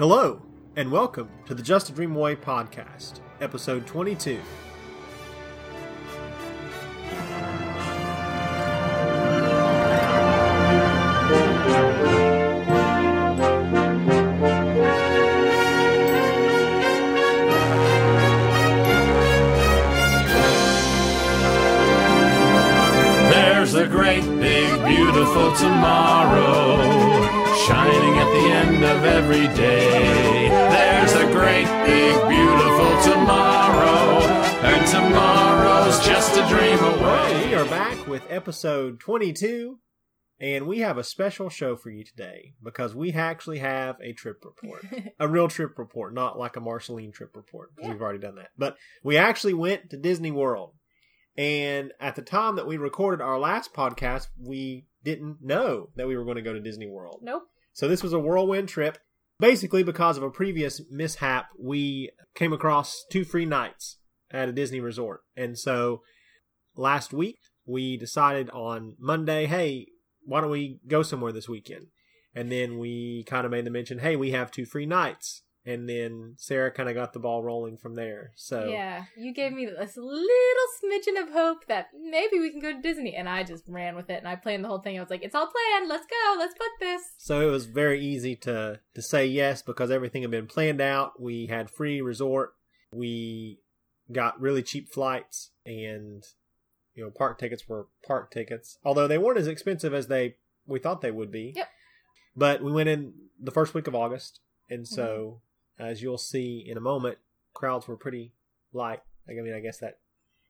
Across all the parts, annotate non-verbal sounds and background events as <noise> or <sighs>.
Hello, and welcome to the Just a Dream Away podcast, episode 22. With episode 22, and we have a special show for you today because we actually have a trip report. <laughs> a real trip report, not like a Marceline trip report because Yeah. we've already done that. But we actually went to Disney World. And at the time that we recorded our last podcast, we didn't know that we were going to go to Disney World. Nope. So this was a whirlwind trip. Basically, because of a previous mishap, we came across two free nights at a Disney resort. And so last week, we decided on Monday, hey, why don't we go somewhere this weekend? And then we kind of made the mention, hey, we have two free nights. And then Sarah kind of got the ball rolling from there. So Yeah, you gave me this little smidgen of hope that maybe we can go to Disney, and I just ran with it and I planned the whole thing. I was like, "It's all planned. Let's go. Let's book this." So it was very easy to to say yes because everything had been planned out. We had free resort. We got really cheap flights and you know park tickets were park tickets. Although they weren't as expensive as they we thought they would be. Yep. But we went in the first week of August and so as you'll see in a moment, crowds were pretty light. I mean, I guess that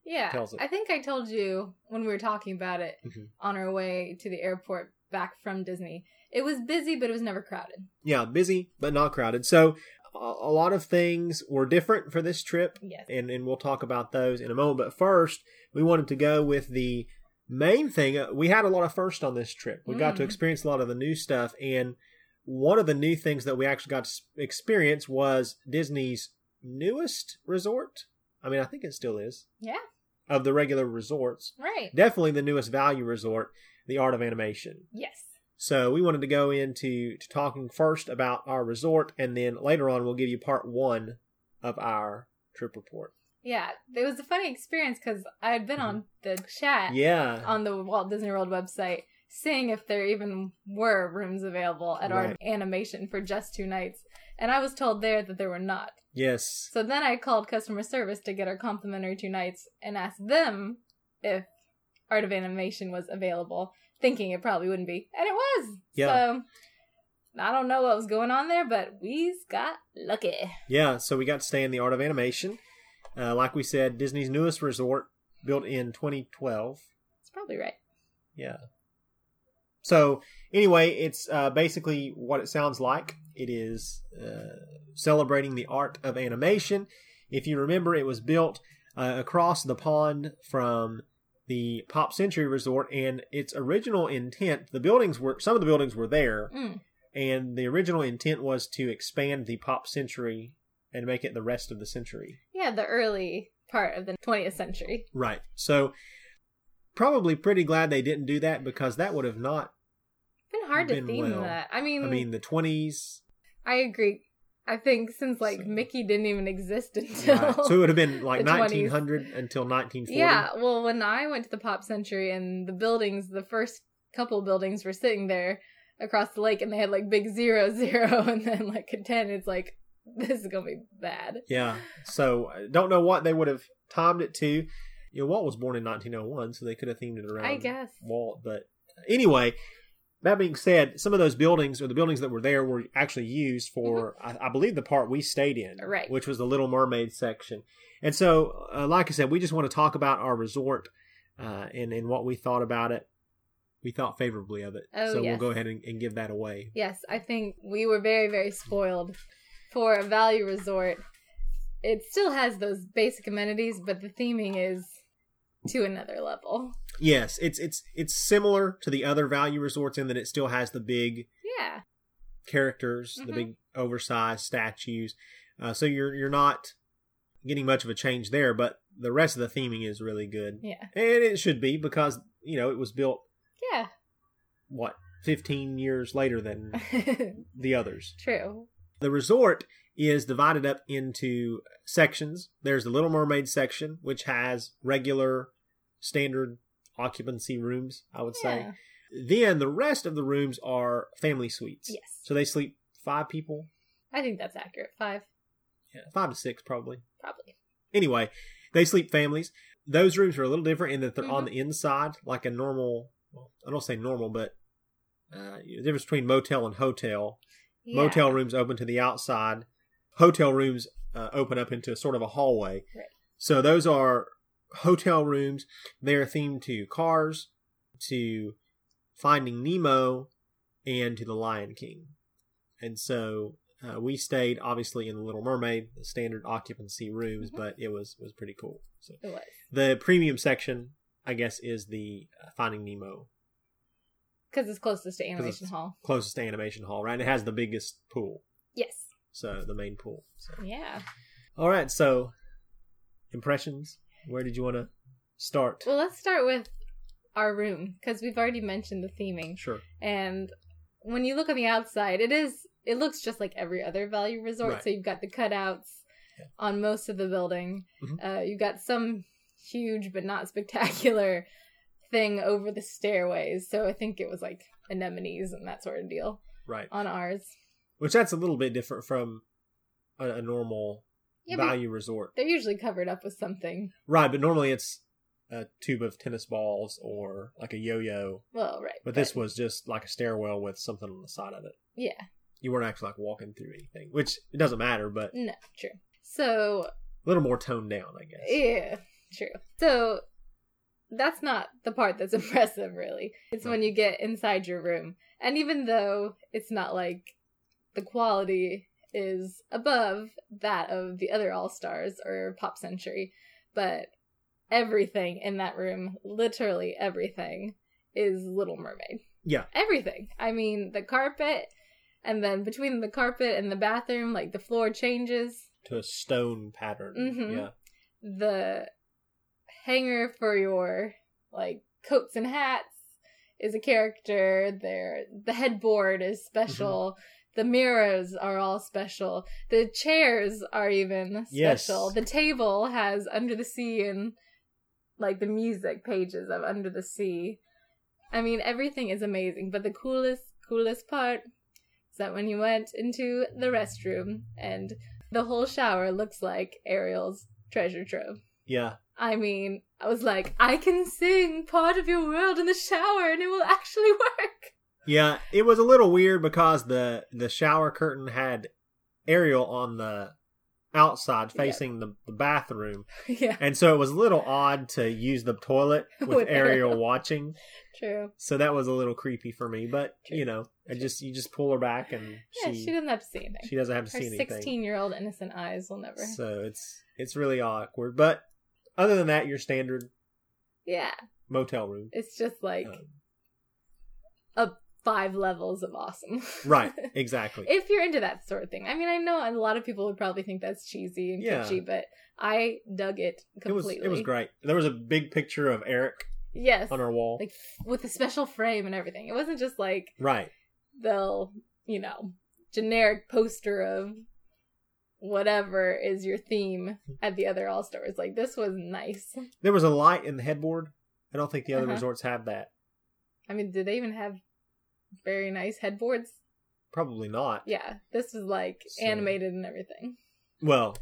Yeah, Tells it. I think I told you when we were talking about it Mhm. on our way to the airport back from Disney. It was busy, but it was never crowded. yeah, busy but not crowded. So a, lot of things were different for this trip. Yes. and and we'll talk about those in a moment. But first, we wanted to go with the main thing. Uh, We had a lot of first on this trip. We got to Mm. experience a lot of the new stuff, and one of the new things that we actually got to experience was Disney's newest resort. I mean, I think it still is Yeah. of the regular resorts. Right. Definitely the newest value resort, the Art of Animation. Yes. So we wanted to go into to talking first about our resort, and then later on we'll give you part one of our trip report. Yeah. It was a funny experience because I had been on the chat Mm-hmm. Yeah. on the Walt Disney World website seeing if there even were rooms available at Right. our animation for just two nights. And I was told there that there were not. Yes. So then I called customer service to get our complimentary two nights and asked them if Art of Animation was available, thinking it probably wouldn't be. And it was. Yeah. So I don't know what was going on there, but we got lucky. Yeah. So we got to stay in the Art of Animation. Uh, like we said, Disney's newest resort, built in 2012. It's probably right. Yeah. So anyway, it's uh, basically what it sounds like. It is uh, celebrating the art of animation. If you remember, it was built uh, across the pond from the Pop Century Resort, and its original intent, the buildings were some of the buildings were there, Mm. and the original intent was to expand the Pop Century and make it the rest of the century. Yeah, the early part of the 20th century. Right. So probably pretty glad they didn't do that because that would have not. Been hard to theme well. that. I mean, I mean, the twenties. I agree. I think since like So- Mickey didn't even exist until Right. So it would have been like <laughs> The 20s. nineteen hundred until nineteen forty. yeah. Well, when I went to the Pop Century and the buildings, the first couple buildings were sitting there across the lake, and they had like big zero <laughs> zero, and then like a ten. It's like this is gonna be bad. Yeah. So I don't know what they would have timed it to. You know, Walt was born in nineteen oh one, so they could have themed it around I guess. Walt. But anyway, that being said, some of those buildings or the buildings that were there were actually used for, I, I believe, the part we stayed in, Mm-hmm. Right. Which was the Little Mermaid section. And so, uh, like I said, we just want to talk about our resort uh, and and what we thought about it. We thought favorably of it, Oh, so we'll go ahead and, and give that away. Yes, I think we were very very spoiled for a value resort. It still has those basic amenities, but the theming is to another level. Yes, it's it's it's similar to the other value resorts in that it still has the big Yeah. characters, the Mhm. big oversized statues. Uh, so you're you're not getting much of a change there, but the rest of the theming is really good, Yeah. and it should be because you know it was built Yeah. what 15 years later than <laughs> the others. True. The resort is divided up into sections. There's the Little Mermaid section, which has regular, standard occupancy rooms, I would say. Then the rest of the rooms are family suites. Yes. So they sleep five people, I think that's accurate. Five, yeah, five to six probably. probably. Anyway, they sleep families. Those rooms are a little different in that they're on Mhm. the inside, like a normal. Well, I don't say normal, but uh, the difference between motel and hotel. Yeah. Motel rooms open to the outside. Hotel rooms uh, open up into sort of a hallway. Right. So those are hotel rooms. They're themed to Cars, to Finding Nemo, and to The Lion King. And so uh, we stayed obviously in the Little Mermaid, the standard occupancy rooms, Mhm. but it was was pretty cool. So It was the premium section, I guess, is the uh, Finding Nemo because it's closest to Animation Hall. closest to Animation Hall, right? And it has the biggest pool, Yes. so the main pool. So. Yeah. All right, so impressions. Where did you want to start? Well, let's start with our room because we've already mentioned the theming. Sure. And when you look on the outside, it is it looks just like every other value resort. Right. So you've got the cutouts Yeah. on most of the building. Mhm. Uh, you've got some huge but not <laughs> spectacular thing over the stairways. So I think it was like anemones and that sort of deal Right. on ours. Which that's a little bit different from a, a normal Yeah, value resort. they're usually covered up with something. Right, but normally it's a tube of tennis balls or like a yo-yo. Well, right. But this was just like a stairwell with something on the side of it. yeah, You weren't actually like walking through anything, which it doesn't matter, but no, true. So a little more toned down, I guess. Yeah, true. So that's not the part that's <laughs> impressive, really. It's when you get inside your room. And even though it's not like the quality is above that of the other All Stars or Pop Century, but everything in that room, literally everything, is Little Mermaid. Yeah. Everything. I mean, the carpet, and then between the carpet and the bathroom, like the floor changes To a stone pattern. Mhm. Yeah. the hanger for your like coats and hats is a character there the headboard is special the mirrors are all special the chairs are even Yes. special the table has under the sea and like the music pages of under the sea i mean everything is amazing but the coolest coolest part is that when you went into the restroom and the whole shower looks like ariel's treasure trove Yeah. I mean, I was like, I can sing part of your world in the shower and it will actually <laughs> work. Yeah, it was a little weird because the the shower curtain had Ariel on the outside Yeah. facing the, the bathroom. <laughs> yeah, And so it was a little odd to use the toilet <laughs> with, With Ariel, Ariel. watching. true. So that was a little creepy for me, but True. you know, I just you just pull her back and Yeah, she she, doesn't have to see anything. she doesn't have to Her see anything. 16 year old innocent eyes will never. So it's it's really awkward. But other than that, your standard yeah, motel room. it's just like Um, up five levels of awesome. <laughs> right, exactly. if you're into that sort of thing. I mean, I know a lot of people would probably think that's cheesy and Yeah. kitschy, but I dug it it was completely. it was great. There was a big picture of Eric Yes. on our wall. Like with a special frame and everything. It wasn't just like right. they'll, you know, generic poster of whatever is your theme at the other All Stars. Like this was nice. There was a light in the headboard. I don't think the other Uh-huh. resorts have that. I mean, did they even have very nice headboards? Probably not. Yeah, this was like So- animated and everything. Well,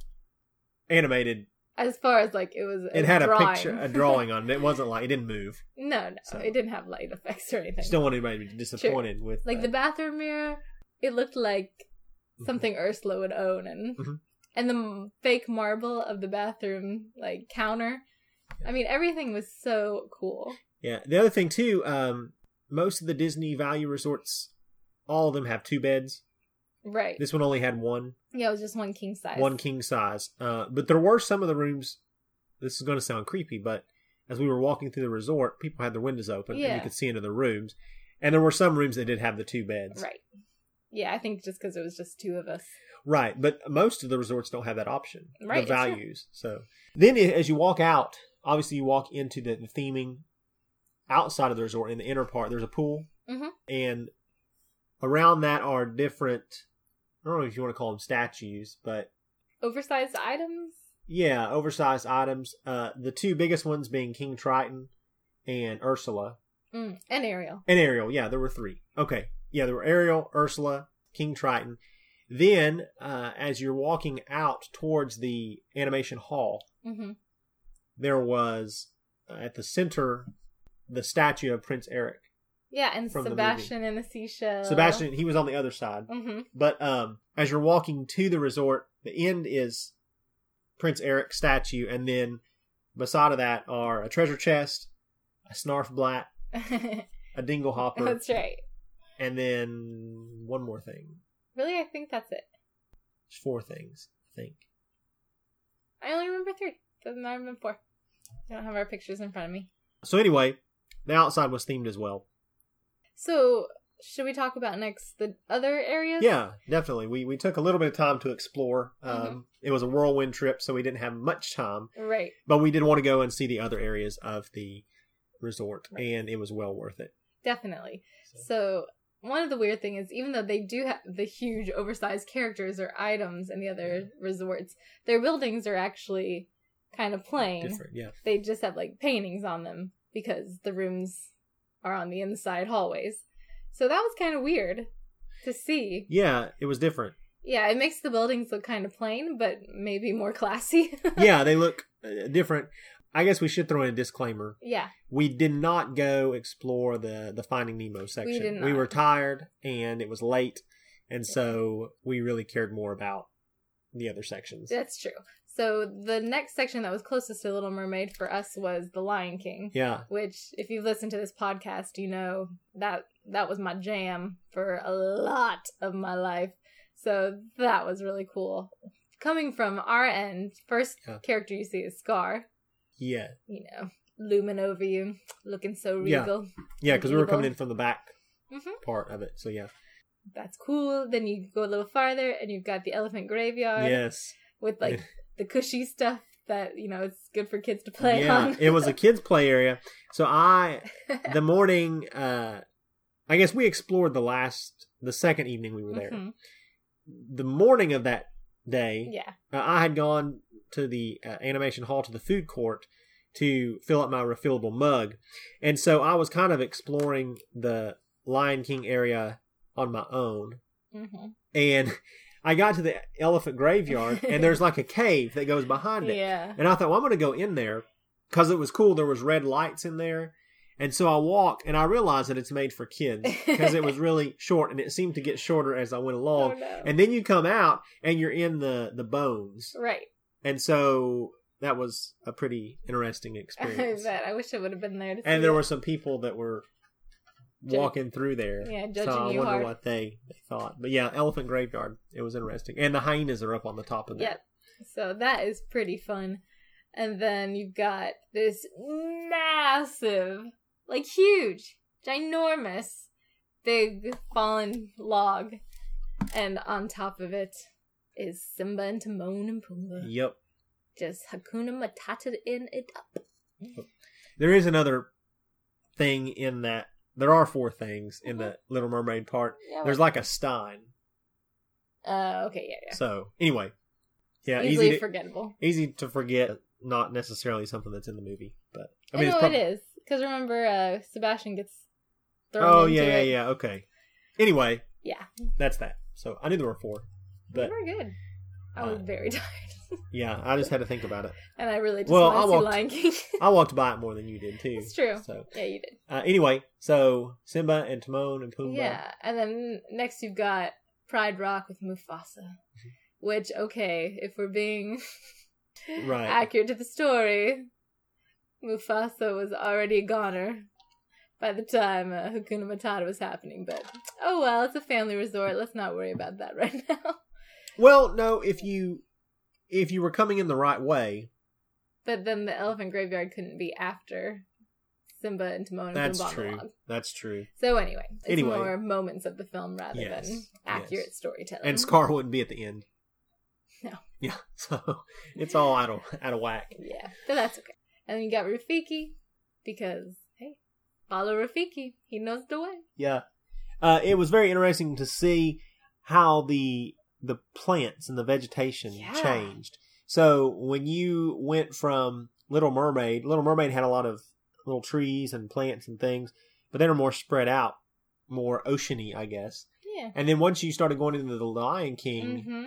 animated. As far as like it was, It had drawing. a picture, a drawing on it. It wasn't like it didn't move. <laughs> no, no, So- it didn't have light effects or anything. Just don't want anybody to be disappointed with like the bathroom mirror, it looked like Mhm. something Ursula would own, and Mhm. and the fake marble of the bathroom like counter. I mean, everything was so cool. Yeah. The other thing too, um, most of the Disney value resorts, all of them have two beds. Right. This one only had one, yeah, it was just one king size. one king size. Uh, but there were some of the rooms. This is going to sound creepy, but as we were walking through the resort, people had their windows open and you could see into the rooms. And there were some rooms that did have the two beds. Right. Yeah, I think just because it was just two of us. Right, but most of the resorts don't have that option. Right, the values. So then, as you walk out, obviously you walk into the, the theming outside of the resort in the inner part. There's a pool, Mhm. and around that are different. I don't know if you want to call them statues, but Oversized items. yeah, oversized items. Uh, the two biggest ones being King Triton and Ursula. Mm, and Ariel. And Ariel, yeah, there were three. Okay. Yeah, there were Ariel, Ursula, King Triton. Then, uh, as you're walking out towards the animation hall, hmm there was uh, at the center the statue of Prince Eric. Yeah, and Sebastian and the seashell. Sebastian, he was on the other side. hmm But um, as you're walking to the resort, the end is Prince Eric statue, and then beside of that are a treasure chest, a snarfblat, <laughs> a dinglehopper, That's right. and then one more thing. Really, I think that's it. There's four things, I think. I only remember three. Doesn't matter than four. I don't have our pictures in front of me. So anyway, the outside was themed as well. So, should we talk about next the other areas? Yeah, definitely. We we took a little bit of time to explore. Um, Mhm. It was a whirlwind trip, so we didn't have much time, Right. but we did want to go and see the other areas of the resort, Right. and it was well worth it. Definitely. So- So, one of the weird thing is even though they do have the huge oversized characters or items in the other resorts, their buildings are actually kind of plain. Different, yeah. They just have like paintings on them because the rooms are on the inside hallways. So that was kind of weird to see. Yeah, it was different. Yeah, it makes the buildings look kind of plain, but maybe more <laughs> classy. yeah, they <laughs> look uh, different. I guess we should throw in a disclaimer. yeah, We did not go explore the the Finding Nemo section. did we were tired and it was late, and so we really cared more about the other sections. that's true. So the next section that was closest to Little Mermaid for us was The Lion King. Yeah, which if you've listened to this podcast you know that that was my jam for a lot of my life so that was really cool coming from our end first Yeah. character you see is scar yeah, you know looming over you looking so regal yeah. Because we were coming in from the back hmm part of it. So yeah, that's cool then you go a little farther and you've got the elephant graveyard yes, with like the cushy stuff that you know it's good for kids to play yeah. on it was a <laughs> kids' play area. So I <laughs> the morning. uh I guess we explored the last the second evening we were there. Mhm. The morning of that day, yeah uh, I had gone to the uh, animation hall to the food court to fill up my refillable mug, and so I was kind of exploring the Lion King area on my own, hmm and I got to the elephant graveyard, and there's like a <laughs> cave that goes behind it, yeah and I thought, well, I'm going to go in there because it was cool. There was red lights in there. And so I walk and I realized that it's made for kids because it was <laughs> really short and it seemed to get shorter as I went oh along. no And then you come out and you're in the the bones. right And so that was a pretty interesting <laughs> I experience. bet. I wish I would have been there to see and there were some people that were walking through there. Yeah, judging so I you wonder hard. what they, they thought. But yeah, Elephant Graveyard. It was interesting. And the hyenas are up on the top of that. Yep. So that is pretty fun. And then you've got this massive, like huge, ginormous, big fallen log. And on top of it is Simba and Timon and Pumbaa. Yep. Just Hakuna Matata in it up. There is another thing in that. There are four things in the Little Mermaid part. Yeah, There's like a stein. uh, okay, yeah, yeah. So anyway, yeah, Easily easy to, forgettable. easy to forget. Not necessarily something that's in the movie, but I I mean, know it's prob- it is because remember, uh, Sebastian gets thrown. Oh yeah, yeah, it. yeah. Okay. Anyway, yeah. that's that. So I knew there were four, but We're good. I was uh, very <laughs> tired, yeah, I just had to think about it. <laughs> and I really just well, I walked- Lion King. <laughs> I walked by it more than you did too. It's true. So yeah, you did. uh, anyway, so Simba and Timon and Pumbaa. Yeah, and then next you've got Pride Rock with Mufasa, <laughs> which okay, if we're being Right. accurate to the story, Mufasa was already a goner by the time uh, Hakuna Matata was happening. But oh well, it's a family resort. Let's not worry about that right now. Well, no, if you if you were coming in the right way, But then the elephant graveyard couldn't be after Simba and Timon and that's Pumbaa true. That's true. So anyway, it's Anyway. more moments of the film rather Yes, than accurate yes. storytelling. And Scar wouldn't be at the end. No. Yeah. <laughs> So it's all out of out of whack. Yeah, but that's okay. And then you got Rafiki because hey, follow Rafiki. He knows the way. Yeah. Uh, it was very interesting to see how the the plants and the vegetation Yeah. changed. So when you went from Little Mermaid, Little Mermaid had a lot of little trees and plants and things, but they were more spread out, more oceany, I guess. Yeah. And then once you started going into the Lion King, hmm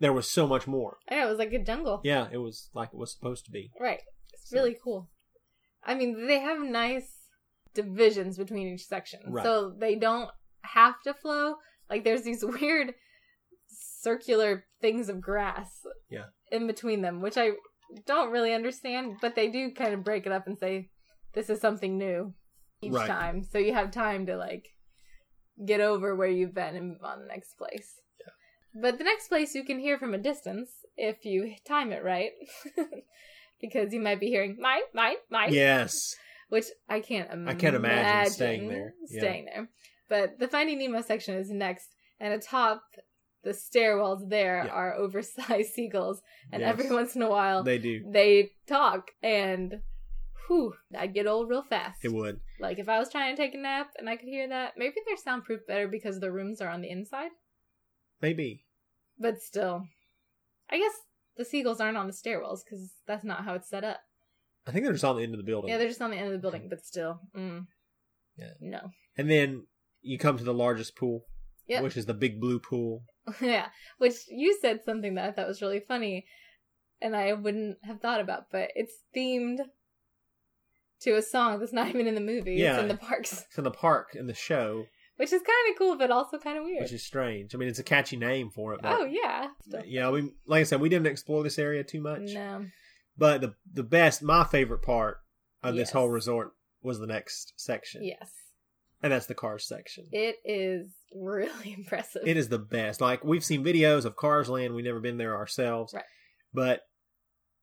there was so much more. Know, it was like a jungle. Yeah, it was like it was supposed to be. Right. It's So- really cool. I mean, they have nice divisions between each section. Right. So they don't have to flow. Like there's these <laughs> weird circular things of grass Yeah. in between them, which I don't really understand, but they do kind of break it up and say this is something new each Right. time. So you have time to like get over where you've been and move on to the next place. But the next place you can hear from a distance if you time it right. <laughs> because you might be hearing mine, mine, mine. Yes. <laughs> Which I can't imagine. I can't imagine staying there. Yeah. Staying there. But the Finding Nemo section is next, and atop the stairwells there Yeah. are oversized <laughs> seagulls, and Yes. every once in a while They do. they talk, and whew, I'd get old real fast. It would. Like if I was trying to take a nap and I could hear that, maybe they're soundproof better because the rooms are on the inside. Maybe. But still, I guess the seagulls aren't on the stairwells because that's not how it's set up. I think they're just on the end of the building. Yeah, they're just on the end of the building, but still, mm, Yeah. no, and then you come to the largest pool, Yep. which is the big blue pool. <laughs> yeah. Which you said something that I thought was really funny, and I wouldn't have thought about, but it's themed to a song that's not <laughs> even in the movie. Yeah. It's in the parks, It's in the park in the show, which is kind of cool, but also kind of weird. which is strange. I mean, it's a catchy name for it. But, oh yeah, Still- yeah. We like I said, we didn't explore this area too much. no, But the the best, my favorite part of this whole resort was the next section, yes, and that's the cars section. it is really <laughs> impressive. It is the best. Like we've seen videos of Cars Land, we've never been there ourselves, Right. but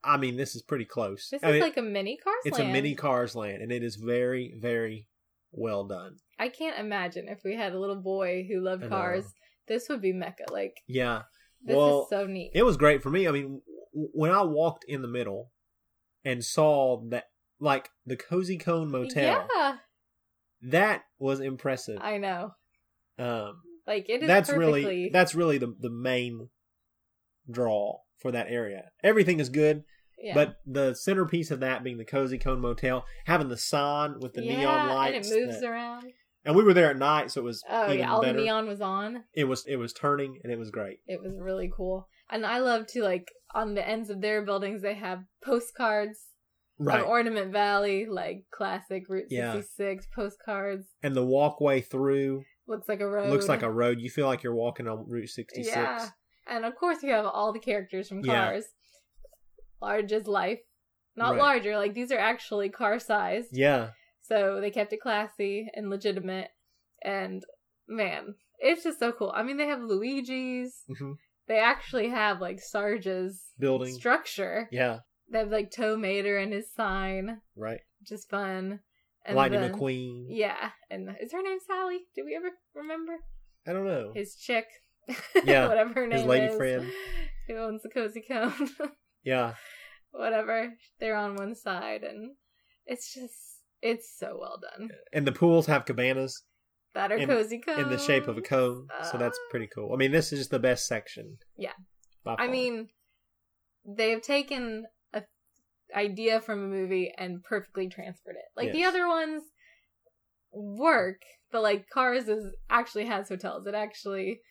I mean, this is pretty close. This I is mean, like a mini Cars land? it's Land. a mini Cars Land, and it is very, very well done. I can't imagine if we had a little boy who loved cars. This would be Mecca. Like Yeah, this Well, is so neat. it was great for me. I mean, w- when I walked in the middle and saw that, like the Cozy Cone Motel, Yeah, that was impressive. I know. um, Like it is. that's perfectly, really that's really the the main draw for that area. Everything is good, yeah. but the centerpiece of that being the Cozy Cone Motel, having the sign with the yeah, neon lights, and it moves that- around. and we were there at night, so it was Oh even yeah, all better. the neon was on. It was it was turning, and it was great. It was really cool, and I love to like on the ends of their buildings they have postcards Right, of Ornament Valley, like classic Route Yeah. 66 postcards. and the walkway through Looks like a road. looks like a road. You feel like you're walking on Route 66. Yeah. And of course, you have all the characters from Yeah. Cars. Large as life. Not Right. larger, like these are actually car sized. Yeah, So they kept it classy and legitimate. And man, it's just so cool. I mean, they have Luigi's. Mhm. They actually have like Sarge's building. structure. Yeah, They have like Tow Mater and his sign, right. which is fun. And Lightning then- McQueen. Yeah. And is her name Sally? Do we ever remember? I don't know. his chick. <laughs> Yeah, whatever her name is. his lady is, friend. <laughs> Who owns the cozy cone. <laughs> Yeah, whatever. They're on one side and it's just it's so well done. and the pools have cabanas That are In- cozy cones. in the shape of a cone, so that's Ah. pretty cool. I mean, this is just the best section. Yeah. I mean, they've taken a idea from a movie and perfectly transferred it. Like the other ones work, but like Cars is actually has hotels. It actually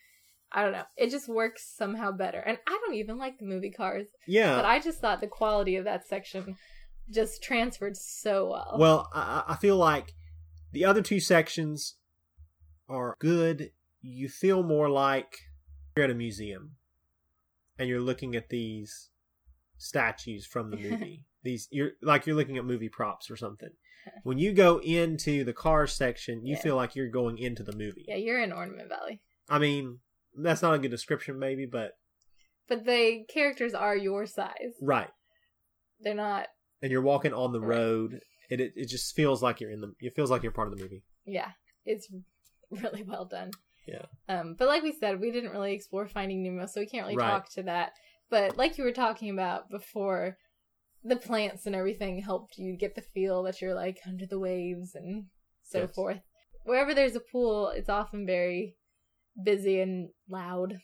I don't know. It just works somehow better. And I don't even like the movie Cars, yeah. but I just thought the quality of that section just transferred so well. Well, I, I feel like the other two sections are good. You feel more like you're at a museum and you're looking at these statues from the <laughs> movie. These you're like you're looking at movie props or something. When you go into the cars section, you Yeah. feel like you're going into the movie. yeah, you're in Ornament Valley. I mean, that's not a good description maybe, but But the characters are your size. right. They're not And you're walking on the Right. road. It, it it just feels like you're in the it feels like you're part of the movie. yeah, it's <laughs> really well done. Yeah. Um, but like we said, we didn't really explore Finding Nemo, so we can't really Right. talk to that. But like you were talking about before, the plants and everything helped you get the feel that you're like under the waves and so Yes. forth. Wherever there's a pool, it's often very busy and loud.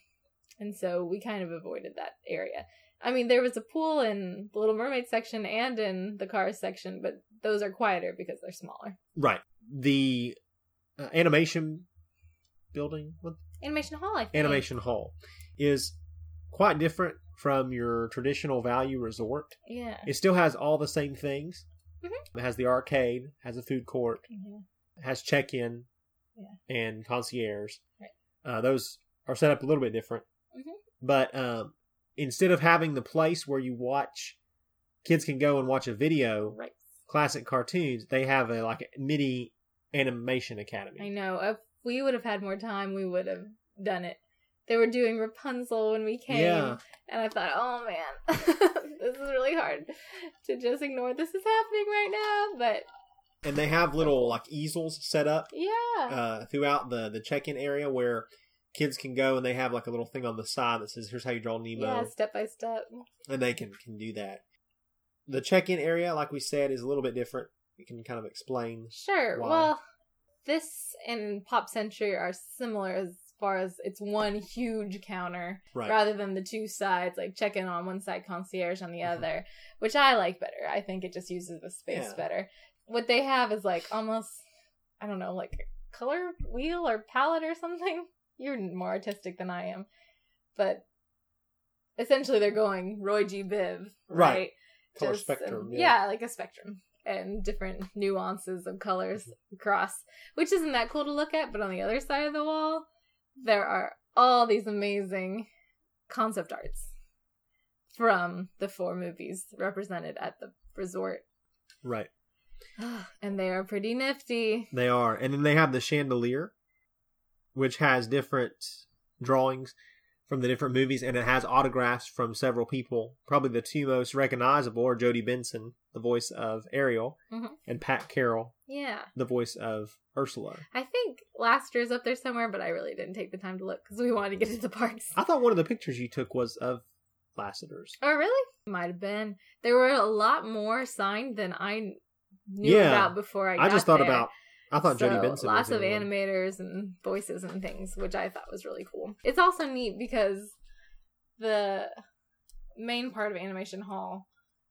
And so we kind of avoided that area. I mean, there was a pool in the Little Mermaid section and in the Cars section, but those are quieter because they're smaller. Right. The uh, animation building, what Animation Hall, I think. animation hall, is quite different from your traditional value resort. Yeah. It still has all the same things. Mhm. It has the arcade, has a food court, Yeah. has check-in, Yeah. and concierge. Right. Uh, those are set up a little bit different. Mhm. But um, instead of having the place where you watch, kids can go and watch a video, Right. classic cartoons. They have a like a mini animation academy. I know. If we would have had more time, we would have done it. They were doing Rapunzel when we came, Yeah. and I thought, oh man, <laughs> this is really hard to just ignore this is happening right now. But and they have little like easels set up yeah, uh, throughout the the check-in area where kids can go and they have like a little thing on the side that says here's how you draw Nemo yeah, step by step. and they can can do that. The check-in area, like we said, is a little bit different. You can kind of explain. Sure. Why? Well, this and Pop Century are similar as far as it's one huge counter Right. rather than the two sides, like check in on one side, concierge on the Mhm. other, which I like better. I think it just uses the space Yeah. better. What they have is like almost, I don't know, like a color wheel or palette or something. <laughs> You're more artistic than I am. But essentially, they're going Roy G. Biv, Right. right? Color Just, spectrum. um, yeah. yeah, like a spectrum and different nuances of colors across, which isn't that cool to look at. But on the other side of the wall, there are all these amazing concept arts from the four movies represented at the resort, Right. Ah, and they are pretty nifty. They are. And then they have the chandelier, which has different drawings from the different movies, and it has autographs from several people. Probably the two most recognizable are Jodi Benson, the voice of Ariel, Mhm. and Pat Carroll, Yeah, the voice of Ursula. I think Lasseter's up there somewhere, but I really didn't take the time to look because we wanted to get to the parks. I thought one of the pictures you took was of Lasseter's. Oh, really? Might have been. There were a lot more signed than I knew Yeah. about before I. I, just thought there. about. I thought So, Jodi Benson. Lots of animators and voices and things, which I thought was really cool. It's also neat because the main part of Animation Hall,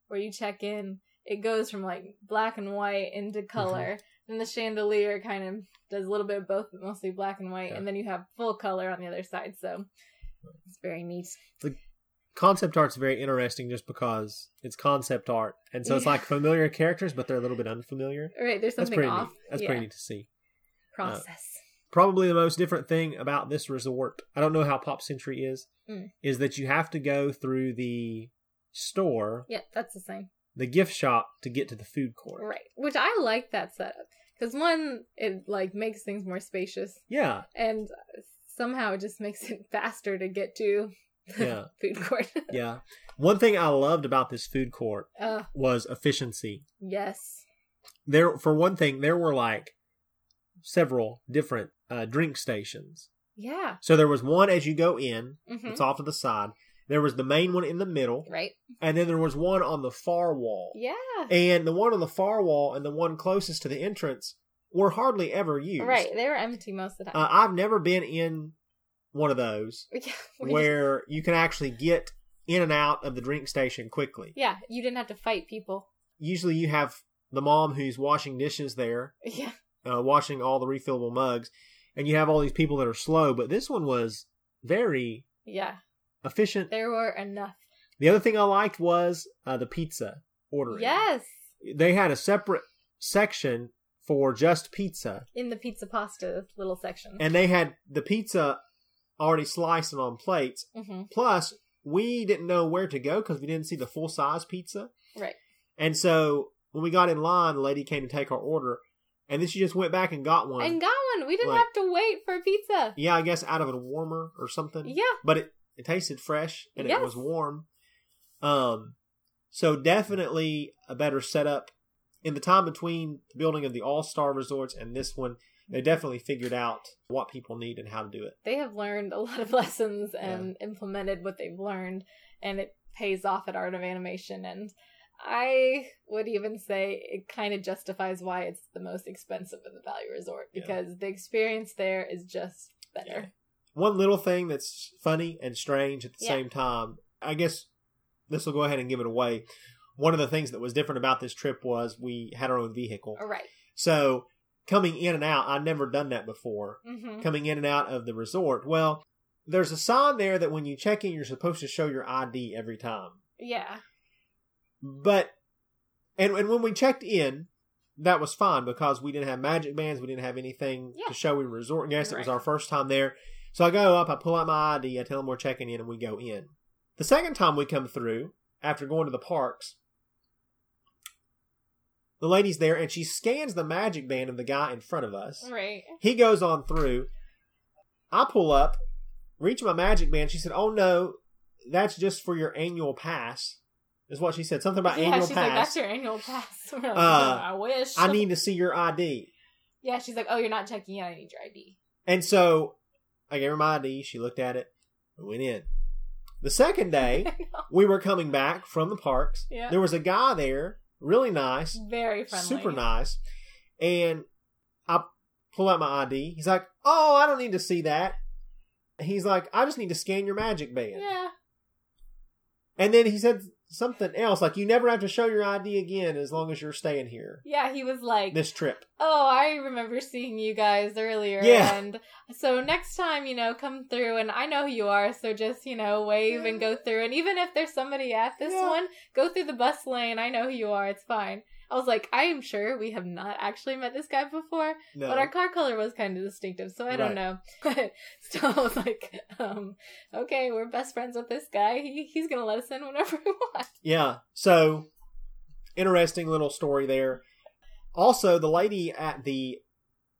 where you check in, it goes from like black and white into color. Mm-hmm. And the chandelier kind of does a little bit of both, but mostly black and white. Yeah. And then you have full color on the other side. So it's very neat. Concept art's very interesting just because it's concept art, and so it's Yeah. like familiar characters, but they're a little bit unfamiliar. Right, there's That's something pretty off. neat. That's yeah. pretty neat to see. Process. probably the most different thing about this resort i don't know how pop century is Mm. is that you have to go through the store yeah, that's the same. the gift shop to get to the food court Right. Which I like that setup. Because one, it like makes things more spacious. yeah and somehow it just makes it <laughs> faster to get to Yeah. <laughs> food court. <laughs> yeah one thing i loved about this food court uh, was efficiency yes. there for one thing there were like several different uh, drink stations Yeah. so there was one as you go in hmm it's off to the side there was the main one in the middle Right. and then there was one on the far wall Yeah. and the one on the far wall and the one closest to the entrance were hardly ever used. Right. They were empty most of the Uh, time. I've never been in one of those <laughs> yeah. where you can actually get in and out of the drink station quickly. yeah. You didn't have to fight people. Usually, you have the mom who's washing dishes there, <laughs> Yeah. uh, washing all the refillable mugs, and you have all these people that are slow. But this one was very Yeah. efficient. There were enough. The other thing I liked was uh, the pizza ordering. Yes. they had a separate section for just pizza. In the pizza pasta little section. and they had the pizza already sliced and on plates. hmm Plus, we didn't know where to go because we didn't see the full size pizza. Right. And so when we got in line, the lady came to take our order, and then she just went back and got one. And got one. We didn't Right. have to wait for a pizza. yeah, I guess out of a warmer or something. Yeah. But it, it tasted fresh and it was warm. Um, so definitely a better setup. In the time between the building of the All Star Resorts and this one, they definitely figured out what people need and how to do it. they have learned a lot of <laughs> lessons and implemented what they've learned and it pays off at art of animation and i would even say it kind of justifies why it's the most expensive of the value resort Yeah. because the experience there is just better one little thing that's funny and strange at the Yeah. same time. I guess this will go ahead and give it away. One of the things that was different about this trip was we had our own vehicle. All right. So coming in and out, I'd never done that before. Mm-hmm. Coming in and out of the resort. Well, there's a sign there that when you check in, you're supposed to show your ID every time. Yeah. But and and when we checked in, that was fine because we didn't have magic bands, we didn't have anything Yeah. to show we were resort guests. It was our first time there. So I go up, I pull out my ID, I tell them we're checking in, and we go in. The second time we come through, after going to the parks, the lady's there and she scans the magic band of the guy in front of us. Right. He goes on through. I pull up, reach my magic band. She said, "Oh no, that's just for your annual pass." Is what she said. Something about yeah, annual she's like, pass. that's your annual pass. <laughs> Like, Uh, "No, I wish. I need to see your ID. Yeah, she's like, oh, you're not checking in. I need your ID. And so I gave her my ID. She looked at it. We went in. The second day, <laughs> we were coming back from the parks. Yeah. There was a guy there, really nice, Very friendly. super nice. And I pull out my ID. He's like, "Oh, I don't need to see that." He's like, "I just need to scan your magic band." Yeah. And then he said something else, like, "You never have to show your ID again as long as you're staying here Yeah, he was like, this trip." oh, I remember seeing you guys earlier. Yeah. And so next time, you know, come through and I know who you are. So just, you know, wave and go through. And even if there's somebody at this Yeah. one, go through the bus lane. I know who you are. It's fine. I was like, I am sure we have not actually met this guy before, No, but our car color was kind of distinctive, so I don't know. <laughs> But still, I was like, um, okay, we're best friends with this guy. He, he's gonna let us in whenever <laughs> we want. Yeah. So, interesting little story there. Also, the lady at the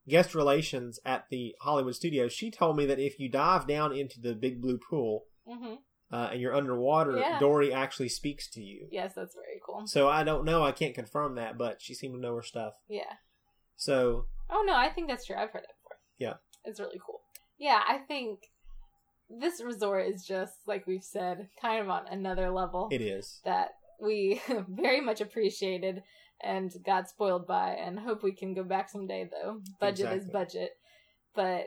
guest relations at the Hollywood studios, she told me that if you dive down into the big blue pool hmm uh, and you're underwater, Yeah. Dory actually speaks to you. Yes, that's very cool. So I don't know, I can't confirm that, but she seemed to know her stuff. Yeah. So Oh no, I think that's true. I've heard that before. Yeah. It's really cool. Yeah, I think this resort is just like we've said, kind of on another level it is. that we <laughs> very much appreciated and got spoiled by and hope we can go back someday though. Budget is budget. But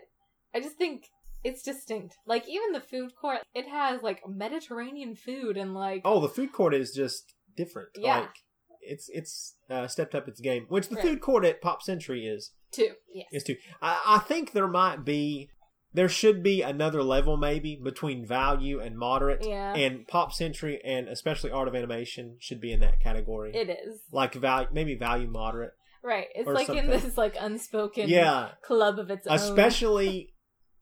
I just think it's distinct. Like even the food court, it has like Mediterranean food and like Oh, the food court is just different. Yeah. Like it's it's uh, stepped up its game, which the Right. food court at Pop Century is two. Yes. is too. I, I think there might be, there should be another level maybe between value and moderate. Yeah. And Pop Century and especially Art of Animation should be in that category. It is. like value, maybe value moderate. Right. It's like in this like unspoken Yeah, club of its own. especially,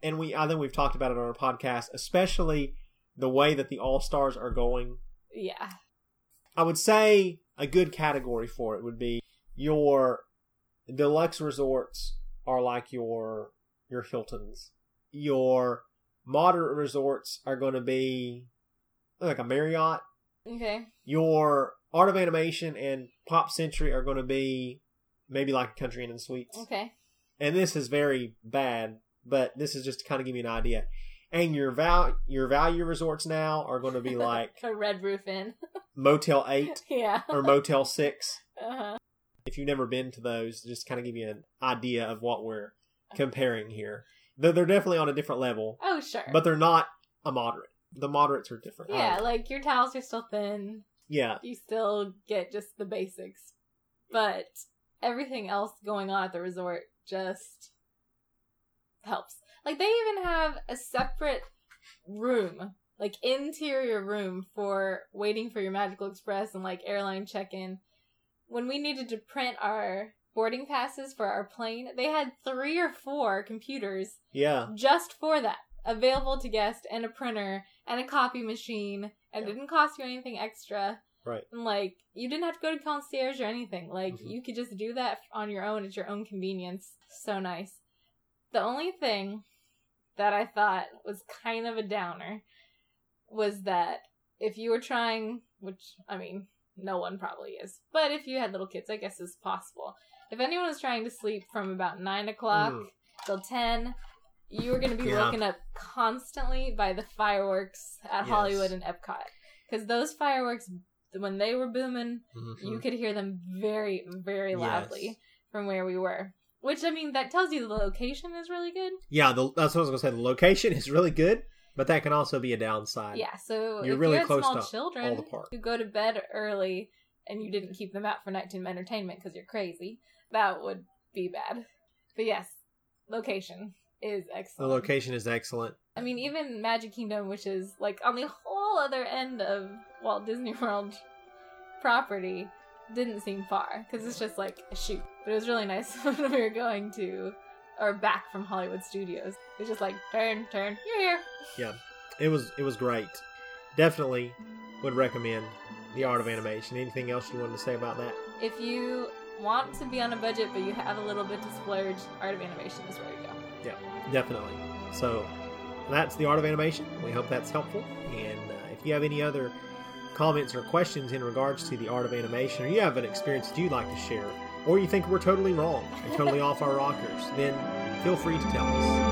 and we I think we've talked about it on our podcast. Especially the way that the All Stars are going. Yeah. I would say a good category for it would be your deluxe resorts are like your your Hiltons. Your moderate resorts are going to be like a Marriott. Okay. Your Art of Animation and Pop Century are going to be maybe like a Country Inn and Suites. Okay. And this is very bad, but this is just to kind of give you an idea. And your val your value resorts now are going to be <laughs> like A Red Roof Inn. <laughs> Motel Eight yeah. or Motel Six. Uh-huh. if you've never been to those, just kind of give you an idea of what we're comparing here. They're, they're definitely on a different level, Oh sure. but they're not a moderate. The moderates are different. yeah, like your towels are still thin. yeah, You still get just the basics, but everything else going on at the resort just helps. Like they even have a separate room, like interior room for waiting for your Magical Express and like airline check-in. When we needed to print our boarding passes for our plane, they had three or four computers yeah, just for that available to guests and a printer and a copy machine and it Yeah. didn't cost you anything extra right. and like you didn't have to go to concierge or anything like Mhm. you could just do that on your own at your own convenience so nice the only thing that i thought was kind of a downer was that if you were trying which i mean no one probably is but if you had little kids i guess it's possible if anyone was trying to sleep from about 9 o'clock Mm. till 10 you were going to be Yeah. woken up constantly by the fireworks at Yes. hollywood and epcot because those fireworks when they were booming Mhm. you could hear them very very loudly Yes. from where we were Which I mean, that tells you the location is really good. Yeah, the, that's what I was gonna say. The location is really good, but that can also be a downside. Yeah, so You're if really you close small to all children the park. who go to bed early and you didn't keep them out for nighttime entertainment because you're crazy, that would be bad. But yes, location is excellent. The location is excellent. I mean, even Magic Kingdom, which is like on the whole other end of Walt Disney <laughs> World property, didn't seem far because it's just like a shoot. But it was really nice <laughs> when we were going to or back from Hollywood Studios. It's just like turn, turn, you're here. Yeah, It was it was great. Definitely would recommend the Art of Animation. Anything else you wanted to say about that? If you want to be on a budget but you have a little bit to splurge, Art of Animation is where you go. Yeah, definitely. So that's the Art of Animation. We hope that's helpful. And uh, if you have any other comments or questions in regards to the Art of Animation, or you have an experience that you'd like to share, or you think we're totally wrong and totally off our rockers, then feel free to tell us.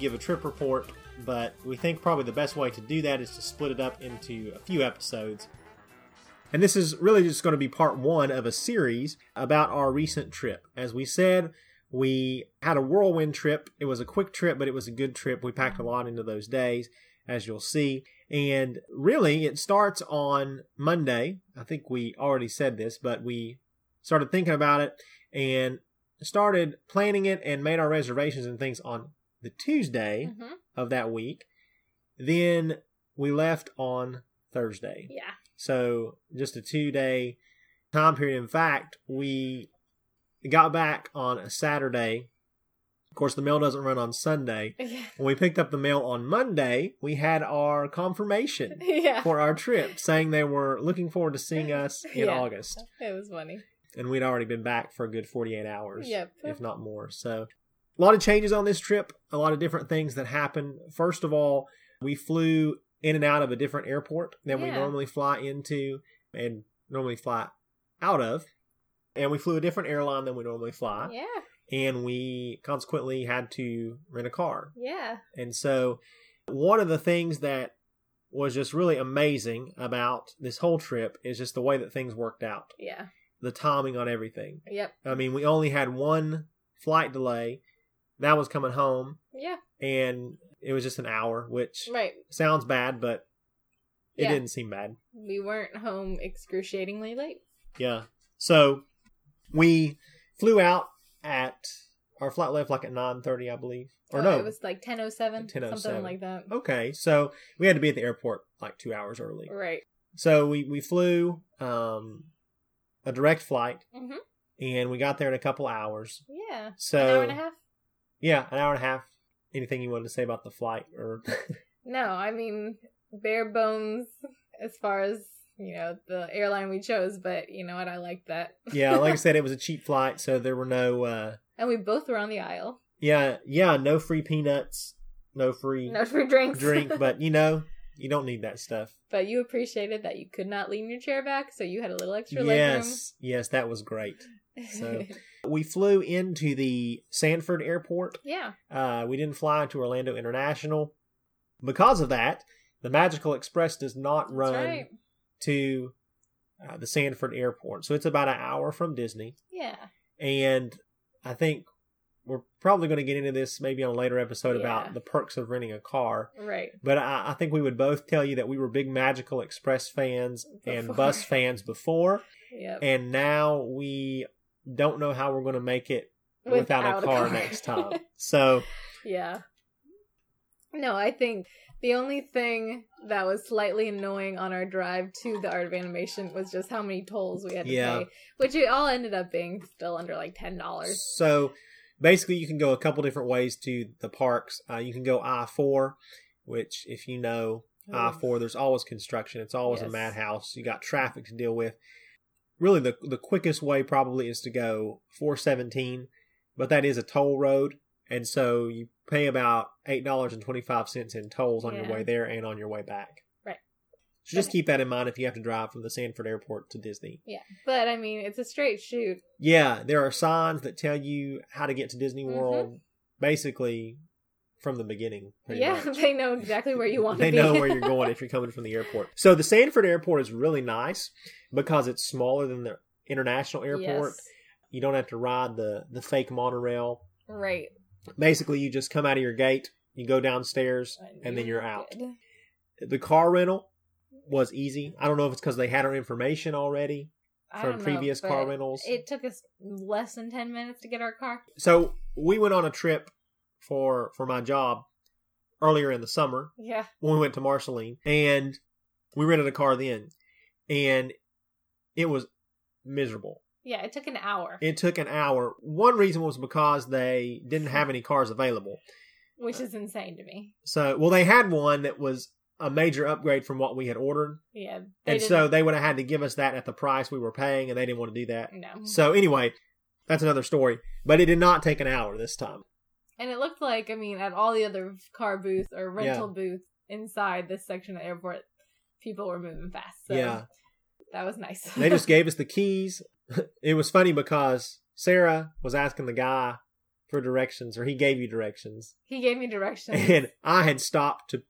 Give a trip report, but we think probably the best way to do that is to split it up into a few episodes. And this is really just going to be part one of a series about our recent trip. As we said, we had a whirlwind trip. It was a quick trip, but it was a good trip. We packed a lot into those days, as you'll see. And really, it starts on Monday. I think we already said this, but we started thinking about it and started planning it and made our reservations and things on the Tuesday hmm of that week. Then we left on Thursday. Yeah. So just a two day time period. In fact, we got back on a Saturday. Of course, the mail doesn't run on Sunday. <laughs> Yeah. When we picked up the mail on Monday, we had our confirmation <laughs> yeah. for our trip saying they were looking forward to seeing us <laughs> in Yeah. August. It was funny. And we'd already been back for a good 48 hours, Yep. if not more. So, a lot of changes on this trip, a lot of different things that happened. First of all, we flew in and out of a different airport than we normally fly into and normally fly out of. And we flew a different airline than we normally fly. Yeah. And we consequently had to rent a car. Yeah. And so, one of the things that was just really amazing about this whole trip is just the way that things worked out, Yeah. the timing on everything. Yep. I mean, we only had one flight delay. That was coming home, Yeah. and it was just an hour, which Right. sounds bad, but it Yeah. didn't seem bad. We weren't home excruciatingly late. Yeah. So we flew out at our flight left like at nine thirty, I believe, or Oh, no? It was like 10.07, 10:07. something like that. okay, so we had to be at the airport like two hours early. Right. So we we flew um, a direct flight, hmm and we got there in a couple hours. Yeah. So An hour and a half? Yeah, an hour and a half. Anything you wanted to say about the flight or? <laughs> No, I mean, bare bones as far as, you know, the airline we chose, but you know what? I liked that. yeah, like I <laughs> said, it was a cheap flight, so there were no. Uh, and we both were on the aisle. yeah, yeah, no free peanuts, no free No free drinks. drink, <laughs> but you know, you don't need that stuff. but you appreciated that you could not lean your chair back, so you had a little extra Yes, yes, that was great. So- <laughs> We flew into the Sanford airport. yeah. Uh, we didn't fly to Orlando International. Because of that, the Magical Express does not run right. to uh, the Sanford airport. So it's about an hour from Disney. Yeah. And I think we're probably going to get into this maybe on a later episode Yeah. about the perks of renting a car. Right. But I, I think we would both tell you that we were big Magical Express fans and bus fans before, <laughs> Yep. and now we don't know how we're going to make it without, a, car next time. <laughs> So Yeah. No, I think the only thing that was slightly annoying on our drive to the Art of Animation was just how many tolls we had to Yeah. pay, which it all ended up being still under like ten dollars. So basically, you can go a couple different ways to the parks. Uh, you can go I four, which if you know I four, there's always construction. It's always a madhouse. You got traffic to deal with. Really, the the quickest way probably is to go four seventeen, but that is a toll road, and so you pay about eight dollars and twenty five cents in tolls on your way there and on your way back. Right. So just keep that in mind if you have to drive from the Sanford Airport to Disney. Yeah, but I mean, it's a straight shoot. Yeah, there are signs that tell you how to get to Disney Mhm. World basically from the beginning. Yeah, <laughs> much. they know exactly where you <laughs> want to be. They know where you're going if <laughs> you're coming from the airport. So the Sanford Airport is really nice because it's smaller than the international airport. Yes. You don't have to ride the the fake monorail. Right. Basically, you just come out of your gate, you go downstairs, and then you're out. The car rental was easy. I don't know if it's because they had our information already from don't know, previous car rentals. It took us less than ten minutes to get our car. so we went on a trip for for my job earlier in the summer Yeah. when we went to Marceline, and we rented a car then, and it was miserable. Yeah, it took an hour, It took an hour. One reason was because they didn't have any cars available. <laughs> which is insane to me. So, well, they had one that was a major upgrade from what we had ordered, Yeah. and so they would have had to give us that at the price we were paying, and they didn't want to do that. no. So, anyway, that's another story. But it did not take an hour this time. And it looked like, I mean, at all the other car booths or rental booths inside this section of the airport, people were moving fast. So Yeah. that was nice. They just <laughs> gave us the keys. <laughs> It was funny because Sarah was asking the guy for directions, or he gave you directions, he gave me directions. and I had stopped to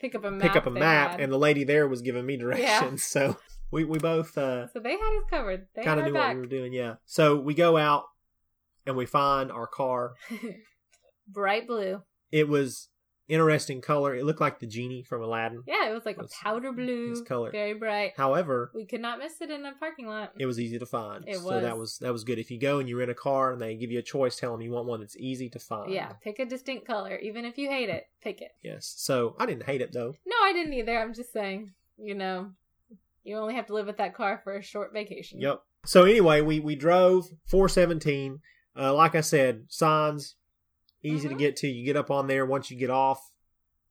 pick up a map. pick up a map, had. and the lady there was giving me directions. So we we both uh, so they had us covered. They kind of knew our what we were doing. Yeah. So we go out and we find our car. <laughs> Bright blue. It was interesting color. It looked like the genie from Aladdin. Yeah, it was like a powder blue, it's color. very bright. However, We could not miss it in a parking lot. it was easy to find. It So that was. was that was good. If you go and you rent a car and they give you a choice, tell them you want one that's easy to find. Yeah, pick a distinct color. Even if you hate it, pick it. Yes. So I didn't hate it though. No, I didn't either. I'm just saying, you know, you only have to live with that car for a short vacation. Yep. So anyway, we we drove 417. Uh, like I said, signs easy to Mhm. get to. You get up on there once you get off.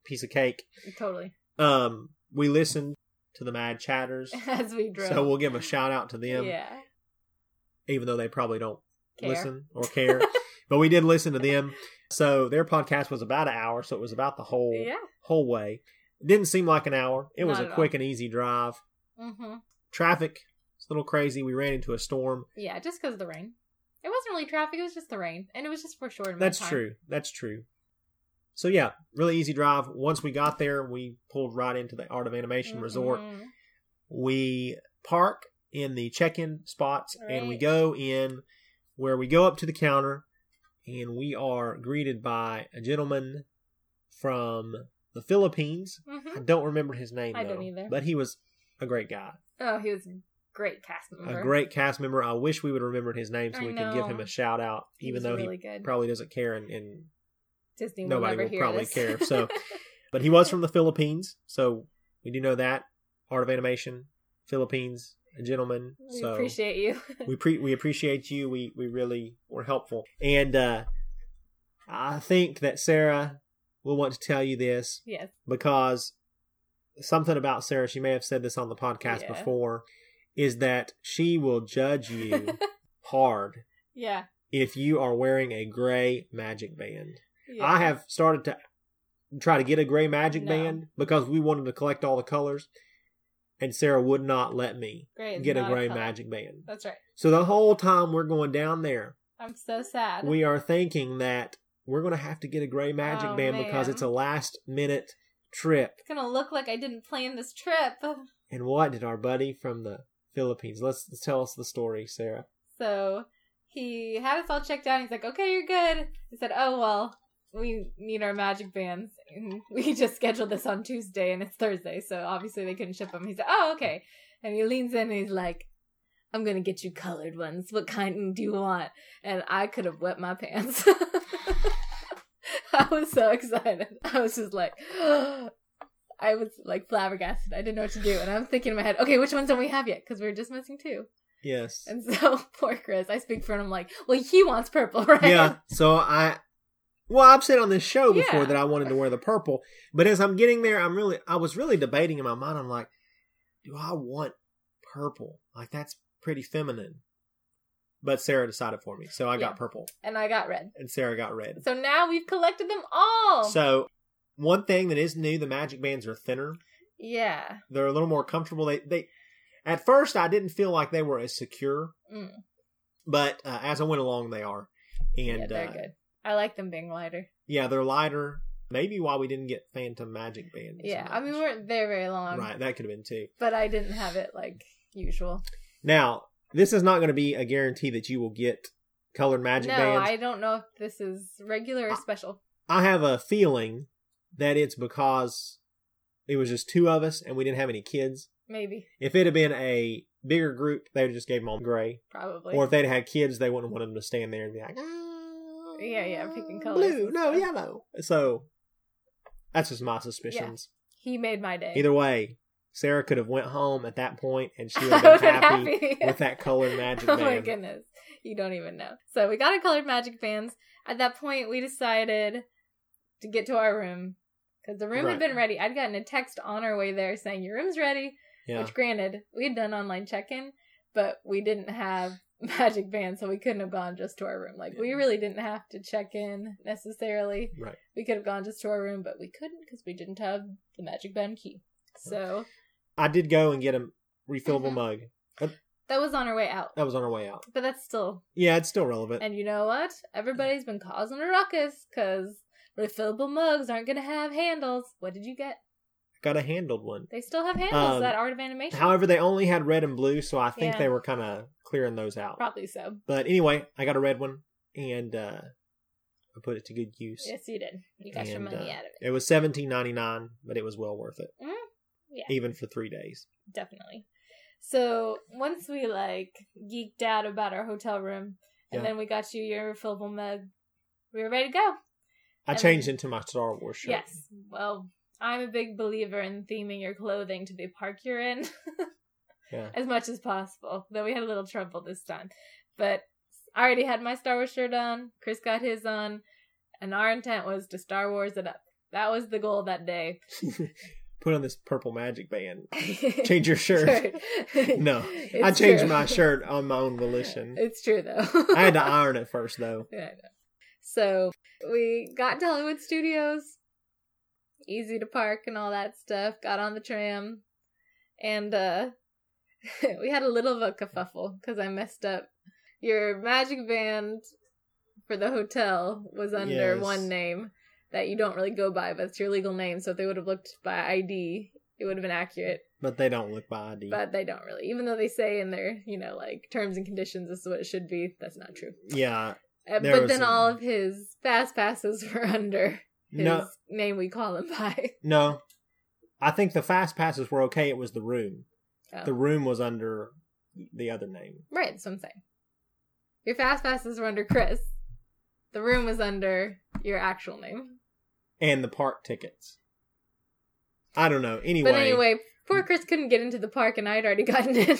Piece of cake. Totally. Um, we listened to the Mad Chatters, <laughs> As we drove. so we'll give a shout out to them, yeah. even though they probably don't Care. listen or <laughs> care. but we did listen to them. So their podcast was about an hour, so it was about the whole Yeah. whole way. It didn't seem like an hour. It was Not a at quick and easy drive. hmm Traffic, it's a little crazy. We ran into a storm. Yeah, just because of the rain. It wasn't really traffic, it was just the rain. And it was just for a short That's time. true. That's true. So yeah, really easy drive. Once we got there, we pulled right into the Art of Animation Resort. Mhm. We park in the check-in spots and we go in where we go up to the counter and we are greeted by a gentleman from the Philippines. Mhm. I don't remember his name I though, don't either. but he was a great guy, Oh, he was great cast member. a great cast member. I wish we would have remembered his name so I we could give him a shout out, even was though really he good. probably doesn't care and, and Disney will nobody never will probably this. care, so- <laughs> But he was from the Philippines, so we do know that. Art of Animation, Philippines, a gentleman. we so appreciate you. we pre- we appreciate you. We we really were helpful, and uh, I think that Sarah will want to tell you this yes. because something about Sarah. She may have said this on the podcast Yeah. before. Is that she will judge you <laughs> hard yeah. if you are wearing a gray magic band. yeah. I have started to try to get a gray magic No. band because we wanted to collect all the colors, and Sarah would not let me Gray get a gray color. magic band. That's right. So the whole time we're going down there, I'm so sad. we are thinking that we're going to have to get a gray magic Oh, band because it's a last minute trip. it's gonna look like I didn't plan this trip. And what did our buddy from the Philippines? Let's, let's tell us the story, Sarah. So he had us all checked out. He's like, "Okay, you're good." I said, "Oh well, we need our magic bands. And <laughs> we just scheduled this on Tuesday, and it's Thursday, so obviously they couldn't ship them." He said, "Oh, okay." And he leans in and he's like, "I'm gonna get you colored ones. What kind do you want?" And I could have wet my pants. <laughs> I was so excited. I was just like. <gasps> Oh, I was like flabbergasted. I didn't know what to do, and I'm thinking in my head, okay, which ones don't we have yet? Because we're just missing two. Yes. And <laughs> so poor Chris, I speak for him. I'm like, well, he wants purple, <laughs> right? Yeah. So I, well, I've said on this show before Yeah. that I wanted to wear the purple, but as I'm getting there, I'm really, I was really debating in my mind. I'm like, do I want purple? Like that's pretty feminine. But Sarah decided for me, so I Yeah. got purple, And I got red. and Sarah got red. So now we've collected them all. So one thing that is new, the magic bands are thinner. yeah. They're a little more comfortable. They, they, at first, I didn't feel like they were as secure, Mm. but uh, as I went along, they are. And yeah, they're uh, good. I like them being lighter. Yeah, they're lighter. Maybe why we didn't get Phantom Magic Band. Yeah, I mean, we weren't there very long. right. That could have been too. But I didn't have it like usual. Now, this is not going to be a guarantee that you will get colored magic no, bands. I don't know if this is regular or special. I have a feeling that it's because it was just two of us and we didn't have any kids. Maybe. If it had been a bigger group, they would have just gave them all gray. Probably. Or if they'd had kids, they wouldn't have wanted them to stand there and be like, "Ah, Yeah, yeah, picking colors Blue, no, yellow. So that's just my suspicions. he made my day. Either way, Sarah could have went home at that point and she <laughs> would have been happy, happy. with that colored magic <laughs> oh band. my goodness. You don't even know. So we got our colored magic bands. At that point, we decided to get to our room because the room Right. had been ready. I'd gotten a text on our way there saying, Your room's ready. Yeah. Which, granted, we had done online check in, but we didn't have <laughs> magic Band, so we couldn't have gone just to our room. Like, we really didn't have to check in necessarily. Right. We could have gone just to our room, but we couldn't because we didn't have the magic band key. So I did go and get a refillable Mhm. mug. that was on our way out. That was on our way out. But that's still Yeah, it's still relevant. And you know what? Everybody's been causing a ruckus because refillable mugs aren't going to have handles. What did you get? Got a handled one. They still have handles. Um, that art of animation. However, they only had red and blue, so I think Yeah. they were kind of clearing those out. Probably so. But anyway, I got a red one and uh, I put it to good use. Yes, you did. You got your And, money uh, out of it. It was seventeen ninety nine, but it was well worth it, Mhm. Yeah, even for three days. definitely. So once we like geeked out about our hotel room, and Yeah. then we got you your refillable mug, we were ready to go. I And- changed into my Star Wars shirt. Yes. Well, I'm a big believer in theming your clothing to the park you're in. <laughs> Yeah. as much as possible. Though we had a little trouble this time. But I already had my Star Wars shirt on. Chris got his on. And our intent was to Star Wars it up. That was the goal that day. <laughs> Put on this purple magic band. <laughs> Change your shirt. No, It's I changed true. my shirt on my own volition. It's true though. I had to iron it first, though. Yeah, I know. So we got to Hollywood Studios. Easy to park and all that stuff. Got on the tram. And uh <laughs> we had a little of a kerfuffle because I messed up. Your magic band for the hotel was under Yes. one name that you don't really go by, but it's your legal name. So if they would have looked by ID, it would have been accurate. But they don't look by ID. But they don't really. Even though they say in their, you know, like terms and conditions this is what it should be, that's not true. yeah. Uh, but then some- all of his fast passes <laughs> were under his No, name we call him by. no. I think the fast passes were okay. It was the room. Oh. The room was under the other name. Right, that's what I'm saying. Your fast passes were under Chris. The room was under your actual name. And the park tickets. I don't know. Anyway, But anyway, poor Chris couldn't get into the park and I'd already <laughs> gotten in.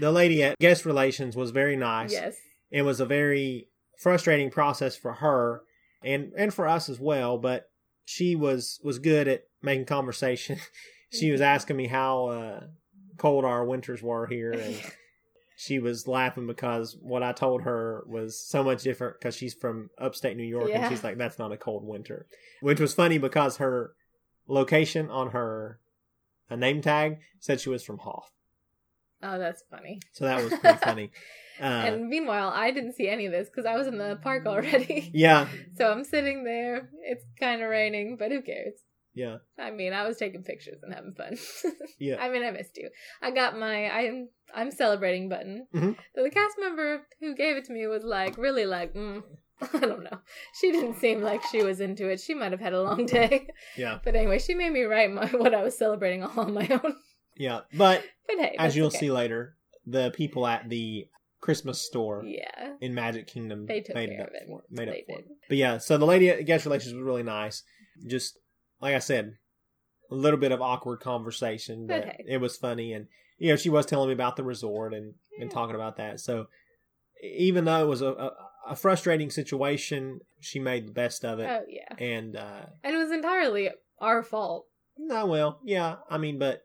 the lady at guest relations was very nice. yes. It was a very frustrating process for her and and for us as well, but she was was good at making conversation. <laughs> she was asking me how uh, cold our winters were here and <laughs> she was laughing because what I told her was so much different because she's from upstate New York Yeah. and she's like, that's not a cold winter. Which was funny because her location on her uh, name tag said she was from Hoth. Oh, that's funny. So that was pretty funny. <laughs> Uh, and meanwhile, I didn't see any of this because I was in the park already. <laughs> yeah, So I'm sitting there. It's kind of raining, but who cares? Yeah. I mean, I was taking pictures and having fun. <laughs> Yeah. I mean, I missed you. I got my I'm I'm celebrating button. Mhm. So the cast member who gave it to me was like really like mm, I don't know. She didn't seem like she was into it. She might have had a long day. Yeah. But anyway, she made me write my what I was celebrating all on my own. Yeah. But As you'll okay. see later, the people at the Christmas store yeah, in Magic Kingdom they took made care up of it. for Made they up for did. it. But yeah, so the lady at guest relations was really nice. Just like I said, a little bit of awkward conversation, but Okay. it was funny. And you know, she was telling me about the resort and and talking about that. So even though it was a, a, a frustrating situation, she made the best of it. Oh yeah, And uh and it was entirely our fault, no, well, yeah, I mean, but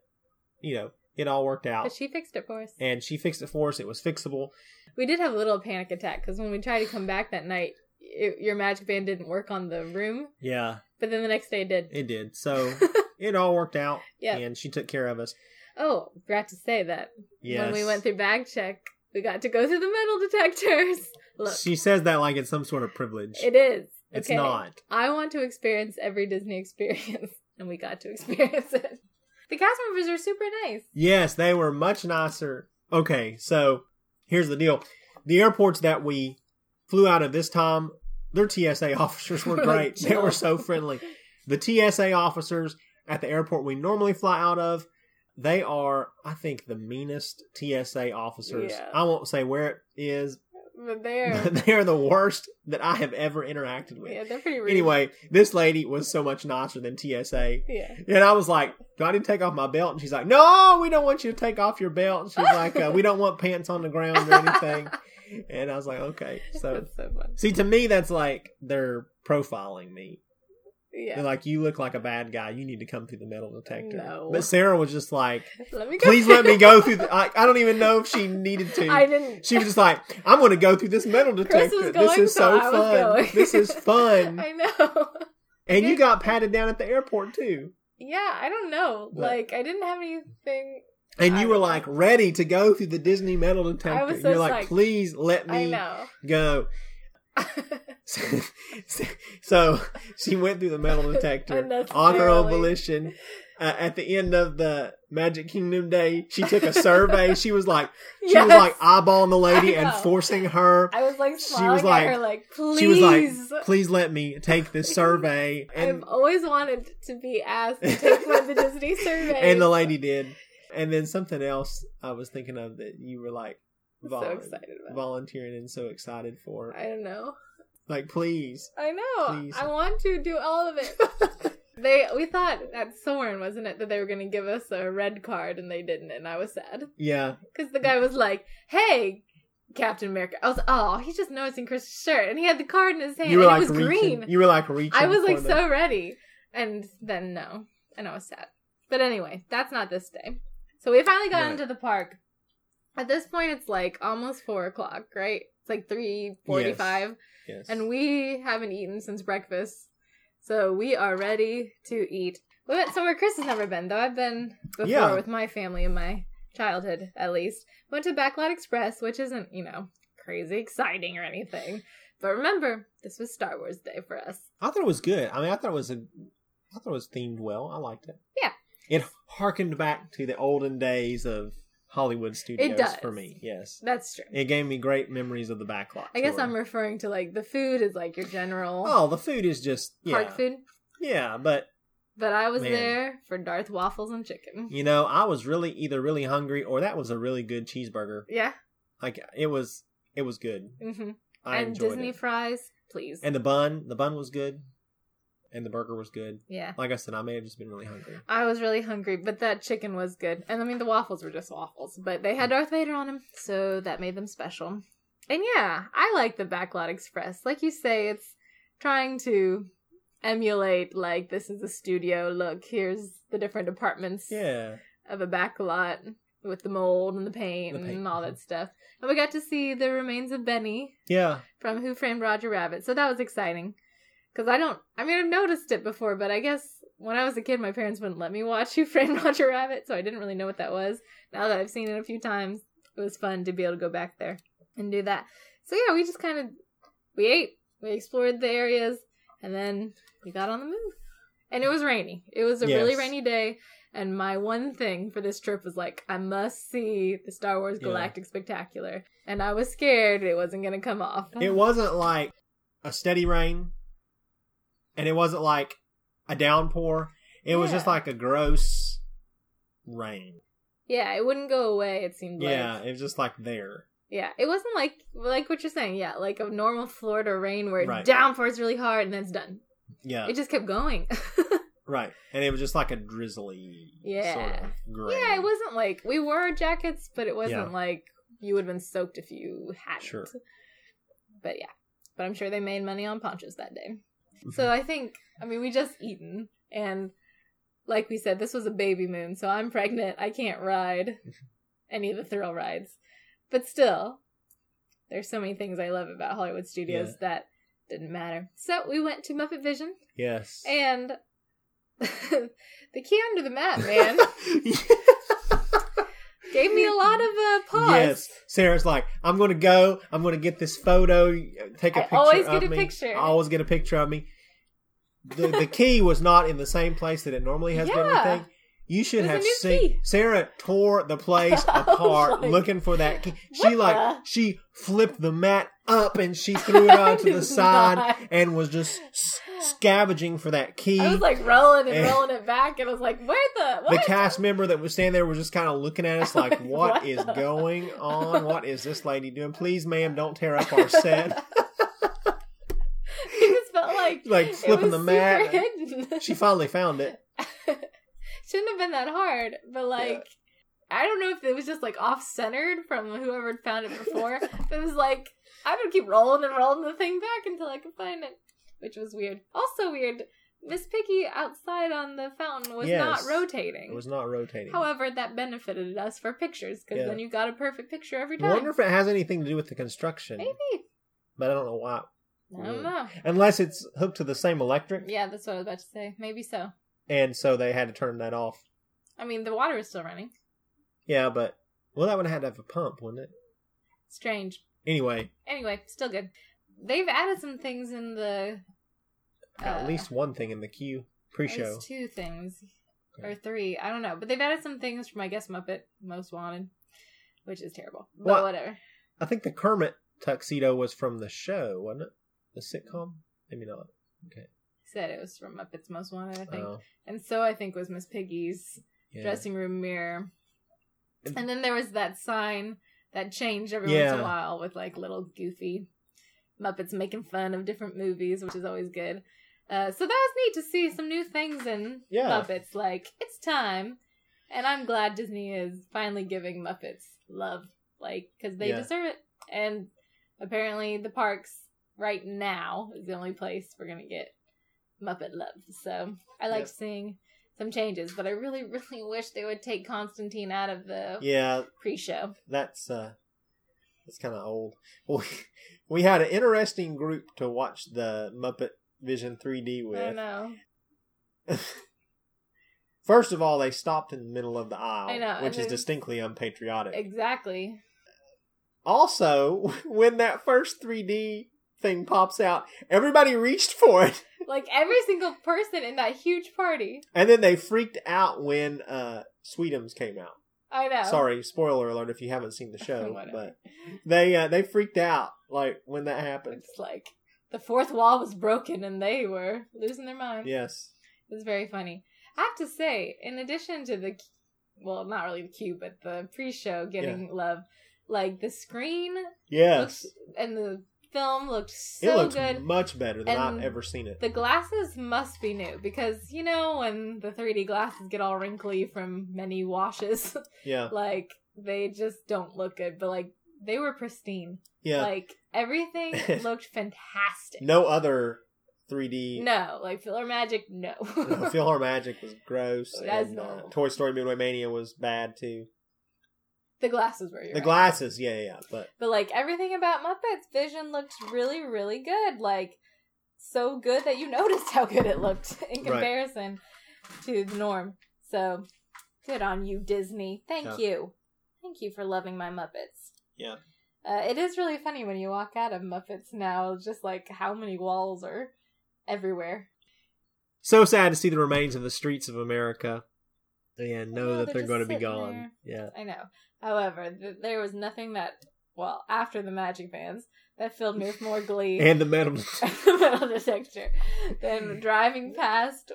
you know, it all worked out. but she fixed it for us. and she fixed it for us. It was fixable. We did have a little panic attack because when we tried to come back that night, it, your magic band didn't work on the room, Yeah, but then the next day it did. it did. So <laughs> it all worked out. Yeah. And she took care of us. Oh, forgot to say that Yes. when we went through bag check, we got to go through the metal detectors. <laughs> Look, She says that like it's some sort of privilege. it is. It's okay? not. I want to experience every Disney <laughs> experience, and we got to experience it. The cast members are super nice. Yes, they were much nicer. Okay, so here's the deal. The airports that we flew out of this time, their TSA <laughs> officers were great. they were so friendly. The TSA officers at the airport we normally fly out of, they are, I think, the meanest TSA officers. Yeah. I won't say where it is, But they're <laughs> they're the worst that I have ever interacted with. yeah, they're pretty rude. Anyway, this lady was so much nicer than TSA. yeah. And I was like, do I need to take off my belt? And she's like, no, we don't want you to take off your belt. And she's like, uh, we don't want pants on the ground or anything. <laughs> And I was like, okay. So, That's so see, to me, that's like they're profiling me. Yeah. They're like, you look like a bad guy. You need to come through the metal detector. No. But Sarah was just like, <laughs> let me please let me go through the. I, I don't even know if she needed to. I didn't. She was just like, I'm going to go through this metal detector. this is so so I was fun. This is <laughs> fun. I know. and you got patted down at the airport too. Yeah, I don't know. But- like, I didn't have anything. And you were like ready to go through the Disney metal detector. I was so You're like, please let I me know. go. <laughs> <laughs> so she went through the metal detector <laughs> on her own volition. Uh, at the end of the Magic Kingdom day, she took a survey. she was like, she Yes. was like eyeballing the lady and forcing her. I was like She was like- her, like, please. She was like, please let me take this <laughs> survey. I've always wanted to be asked to take one of the Disney surveys. and the lady did. And then something else I was thinking of that you were like, I'm so excited about. volunteering and so excited for. I don't know. Like, please. I know. Please. I want to do all of it. <laughs> they we thought at Soarin', wasn't it, that they were going to give us a red card and they didn't, and I was sad Yeah. because the guy was like, "Hey." Captain America. I was oh, he's just noticing Chris's shirt, and he had the card in his hand, You were and like it was reaching. green. You were like reaching. I was like so ready, and then no, and I was sad. But anyway, that's not this day. So we finally got Right. into the park. At this point, it's like almost four o'clock, right? It's like three forty-five, Yes. And we haven't eaten since breakfast, so we are ready to eat. We went somewhere Chris has never been, though. I've been before Yeah. with my family in my childhood, at least. Went to Backlot Express, which isn't, you know, crazy exciting or anything. But remember, this was Star Wars Day for us. I thought it was good. I mean, I thought it was a. I thought it was themed well. I liked it. Yeah. It harkened back to the olden days of Hollywood studios it does. for me. Yes. That's true. It gave me great memories of the backlot. I guess tour. I'm referring to like the food is like your general Oh, the food is just yeah, park food. yeah. But But I was Man. there for Darth waffles and chicken. you know, I was really either really hungry or that was a really good cheeseburger. Yeah. Like it was, it was good. hmm I and enjoyed Disney it. fries, please. And the bun, the bun was good, and the burger was good. yeah. Like I said, I may have just been really hungry. I was really hungry, but that chicken was good. And I mean, the waffles were just waffles, but they had Darth Vader on them, so that made them special. And yeah, I like the Backlot Express. Like you say, it's trying to emulate, like, this is a studio. Look, here's the different departments Yeah. of a backlot with the mold and the paint, The paint, and all that uh-huh. stuff. And we got to see the remains of Benny Yeah. from Who Framed Roger Rabbit. So that was exciting. Because I don't, I mean, I've noticed it before, but I guess when I was a kid, my parents wouldn't let me watch <laughs> Who Framed Roger Rabbit, so I didn't really know what that was. Now that I've seen it a few times, it was fun to be able to go back there and do that. So yeah, we just kind of, we ate, we explored the areas, and then we got on the move. And it was rainy. It was a really rainy day. And my one thing for this trip was like, I must see the Star Wars Yeah. Galactic Spectacular. And I was scared it wasn't going to come off. It wasn't like a steady rain, and it wasn't like a downpour. It was just like a gross rain. Yeah, it wouldn't go away, it seemed like. Yeah, it was just like there. Yeah, it wasn't like like what you're saying. Yeah, like a normal Florida rain where it Right. downpours really hard and then it's done. Yeah, It just kept going. <laughs> right. And it was just like a drizzly Yeah. sort of yeah, it wasn't like we wore jackets, but it wasn't Yeah. like you would have been soaked if you hadn't. Sure. But yeah, but I'm sure they made money on ponchos that day. Mm-hmm. So I think, I mean, we just eaten, and like we said, this was a baby moon, so I'm pregnant. I can't ride any of the thrill rides, but still, there's so many things I love about Hollywood Studios Yeah. that didn't matter. So we went to Muppet Vision, Yes. and <laughs> the key under the mat, man, <laughs> <laughs> gave me a lot of uh, pause. Yes. Sarah's like, I'm going to go. I'm going to get this photo. Take a I picture. always of get a me. picture. I always get a picture of me. The, the key was not in the same place that it normally has been. Yeah. Anything. You should It was a have seen. key. Sarah tore the place <laughs> apart like, looking for that key. She like the- she flipped the mat up and she threw it <laughs> out to the side not. and was just s- scavenging for that key. I was like rolling and And- rolling it back, and I was like, "Where the what the cast member that was standing there was just kind of looking at us <laughs> like, Like, what what is the- going on? What is this lady doing? Please, ma'am, don't tear up our set. It just felt like <laughs> Like it flipping the mat. hidden. she finally found it. <laughs> Shouldn't have been that hard, but like. I don't know if it was just like off centered from whoever had found it before. <laughs> but it was like I would keep rolling and rolling the thing back until I could find it, which was weird. Also weird. Miss Piggy outside on the fountain was Yes. not rotating. It was not rotating. However, that benefited us for pictures because Yeah. then you got a perfect picture every time. I wonder if it has anything to do with the construction. Maybe. But I don't know why. I don't know. Unless it's hooked to the same electric, Yeah, that's what I was about to say. Maybe so. and so they had to turn that off. I mean, the water is still running. Yeah, but well, that would have had to have a pump, wouldn't it? Strange. Anyway, Anyway, still good. They've added some things in the. Uh, at least one thing in the queue pre-show. Two things. Okay. Or three. I don't know. But they've added some things from, I guess, Muppet Most Wanted, which is terrible. But What? whatever. I think the Kermit tuxedo was from the show, wasn't it? The sitcom? Maybe not. Okay. Said it was from Muppets Most Wanted, I think. Oh, And so I think was Miss Piggy's yeah. dressing room mirror. And- And then there was that sign that changed every once in a while with like little goofy Muppets making fun of different movies, which is always good. Uh, so that was neat to see some new things in Yeah. Muppets. Like it's time, and I'm glad Disney is finally giving Muppets love, like because they Yeah. deserve it. And apparently, the parks right now is the only place we're gonna get Muppet love. So I like Yep. seeing some changes, but I really, <laughs> really wish they would take Constantine out of the Yeah, pre-show. that's uh that's kind of old. <laughs> We, we had an interesting group to watch the Muppet Vision 3D with. I know. <laughs> First of all, they stopped in the middle of the aisle, know, which is distinctly unpatriotic. Exactly. Also, when that first 3D thing pops out, everybody reached for it. <laughs> Like every single person in that huge party. And then they freaked out when uh Sweetums came out. I know. Sorry, spoiler alert if you haven't seen the show, but they uh, they freaked out like when that happened. It's like the fourth wall was broken and they were losing their mind. Yes. It was very funny. I have to say, in addition to the, well, not really the cue, but the pre-show getting love, like the screen Yes. looks and the film looked so good. much better than And I've ever seen it. The glasses must be new because you know when the 3D glasses get all wrinkly from many washes, <laughs> Yeah. like they just don't look good. But like they were pristine. Yeah. Like everything <laughs> looked fantastic. no other 3D. No, like PhilharMagic, no. No, Feel <laughs> Magic was gross. That's and, uh. Toy Story Midway Mania was bad too. The glasses were your The glasses, yeah, yeah, but But like everything about Muppets Vision looked really, really good. Like so good that you <laughs> noticed how good it looked in Right. comparison to the norm. So good on you, Disney. Thank Yeah. you. Thank you for loving my Muppets. Yeah. Uh, it is really funny when you walk out of Muppets now, just like how many walls are everywhere. so sad to see the remains of the streets of America and know know, that they're they're going to be gone. Yeah. I know. However, th- there was nothing that, well, after the Magic Bands, that filled me with more glee. <laughs> And the metal. <laughs> metal detector than <laughs> driving past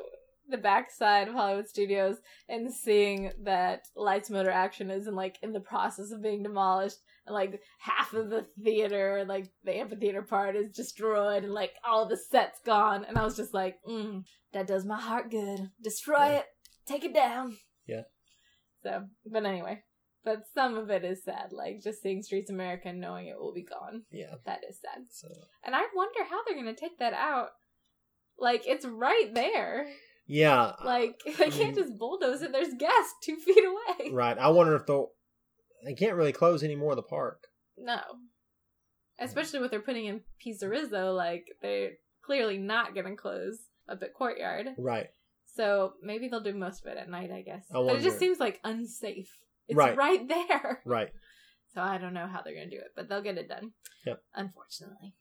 the backside of Hollywood Studios and seeing that Lights Motor Action is in like in the process of being demolished and like half of the theater, like the amphitheater part is destroyed and like all the sets gone and I was just like, mm, that does my heart good. Destroy Yeah. it. Take it down. Yeah. So, but anyway, but some of it is sad, like just seeing Streets America and knowing it will be gone. yeah. That is sad. So And I wonder how they're gonna take that out. Like it's right there. yeah. Like they can't just bulldoze it. There's gas two <laughs> feet away. Right. I wonder if they'll. They can't really close any more of the park. No. Especially with they're putting in PizzeRizzo, like they're clearly not gonna close up at Courtyard. Right. So maybe they'll do most of it at night, I guess. I but it just seems like unsafe. It's Right. right there. Right. So I don't know how they're gonna do it, but they'll get it done. Yep. Unfortunately.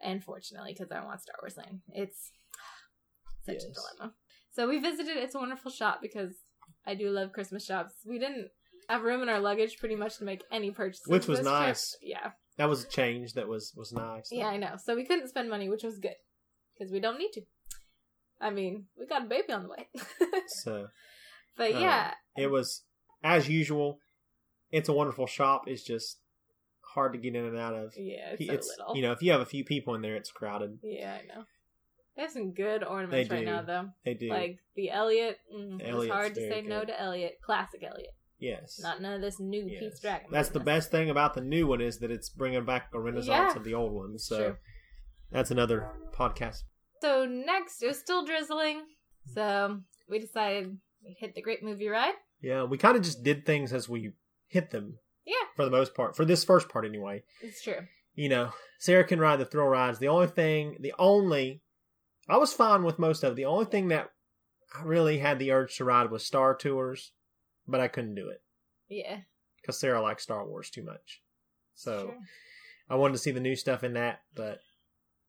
Unfortunately, because I want Star Wars Land. It's <sighs> such a dilemma. So we visited It's a Wonderful Shop because I do love Christmas shops. We didn't have room in our luggage pretty much to make any purchases. Which was this trip. nice. Yeah. That was a change. That was was nice. Yeah, I know. So we couldn't spend money, which was good. Because we don't need to. I mean, we got a baby on the way. <laughs> So but Uh, yeah. it was as usual. It's a wonderful shop. It's just hard to get in and out of. yeah, it's, so little. you know if you have a few people in there, it's crowded. Yeah, I know. They have some good ornaments right now, though. They do. Like the Elliot. Mm, it's hard to say no to Elliot. Classic Elliot. yes. Not none of this new Yes. Pete's Dragon. That's the best thing about the new one is that it's bringing back a renaissance Yeah. of the old one. So that's another podcast. So next, it was still drizzling. So we decided we'd hit the great movie ride. Yeah, we kind of just did things as we hit them. Yeah. For the most part, for this first part anyway. It's true. You know, Sarah can ride the thrill rides. The only thing, the only, I was fine with most of it. The only thing that I really had the urge to ride was Star Tours, but I couldn't do it Yeah. because Sarah likes Star Wars too much. So True. I wanted to see the new stuff in that, but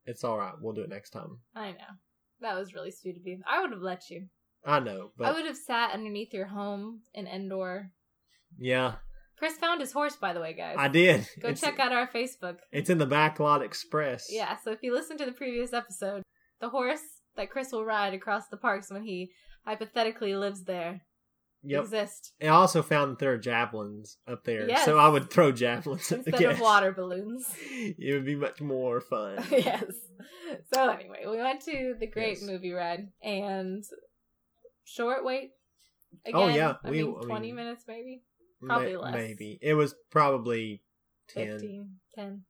it's all right. We'll do it next time. I know. That was really sweet of you. I would have let you. I know, I would have sat underneath your home in Endor. yeah, Chris found his horse, by the way, guys. I did. Go it's, check out our Facebook. It's in the Backlot Express. Yeah, so if you listen to the previous episode, the horse that Chris will ride across the parks when he hypothetically lives there Yep. exists I also found that there are javelins up there, Yes. so I would throw javelins at <laughs> the instead of water balloons. It would be much more fun. <laughs> yes. So anyway, we went to the great Yes. movie ride and short wait. Again, Oh, yeah, I we- mean, twenty mean- minutes maybe, Probably Ma- less. Maybe it was probably ten. 15, 10.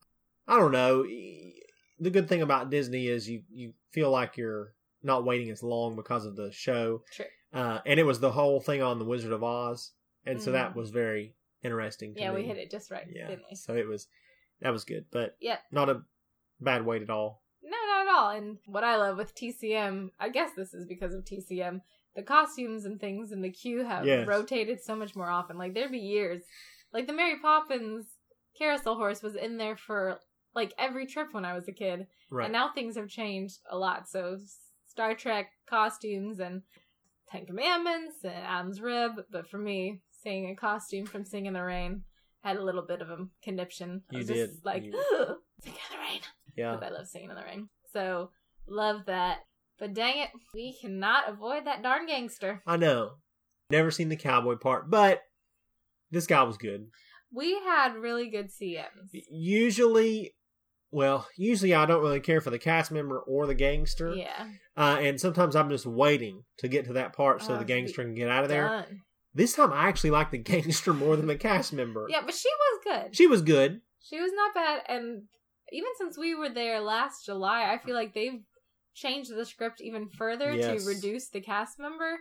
I don't know. The good thing about Disney is you you feel like you're not waiting as long because of the show. True. Uh, and it was the whole thing on the Wizard of Oz, and so that Mhm. was very interesting. To Yeah, we hit it just right, Yeah, didn't we? so it was that was good, but yeah, not a bad wait at all. No, not at all. And what I love with TCM, I guess this is because of TCM, the costumes and things in the queue have Yes. rotated so much more often. Like there'd be years, like the Mary Poppins carousel horse was in there for like every trip when I was a kid, Right. and now things have changed a lot. So Star Trek costumes and Ten Commandments and Adam's Rib, but for me, seeing a costume from Singin' in the Rain had a little bit of a conniption. I You was did. just like You- <gasps> Singin' in the Rain yeah. because I love singing in the rain. So love that. But dang it, we cannot avoid that darn gangster. I know. Never seen the cowboy part, but this guy was good. We had really good CMs. Usually, well, usually I don't really care for the cast member or the gangster. Yeah, Uh, and sometimes I'm just waiting to get to that part so Oh, the gangster can get out of there. done. This time I actually like the <laughs> gangster more than the cast member. Yeah, but she was good. She was good. She was not bad, and even since we were there last July, I feel like they've changed the script even further Yes. to reduce the cast member,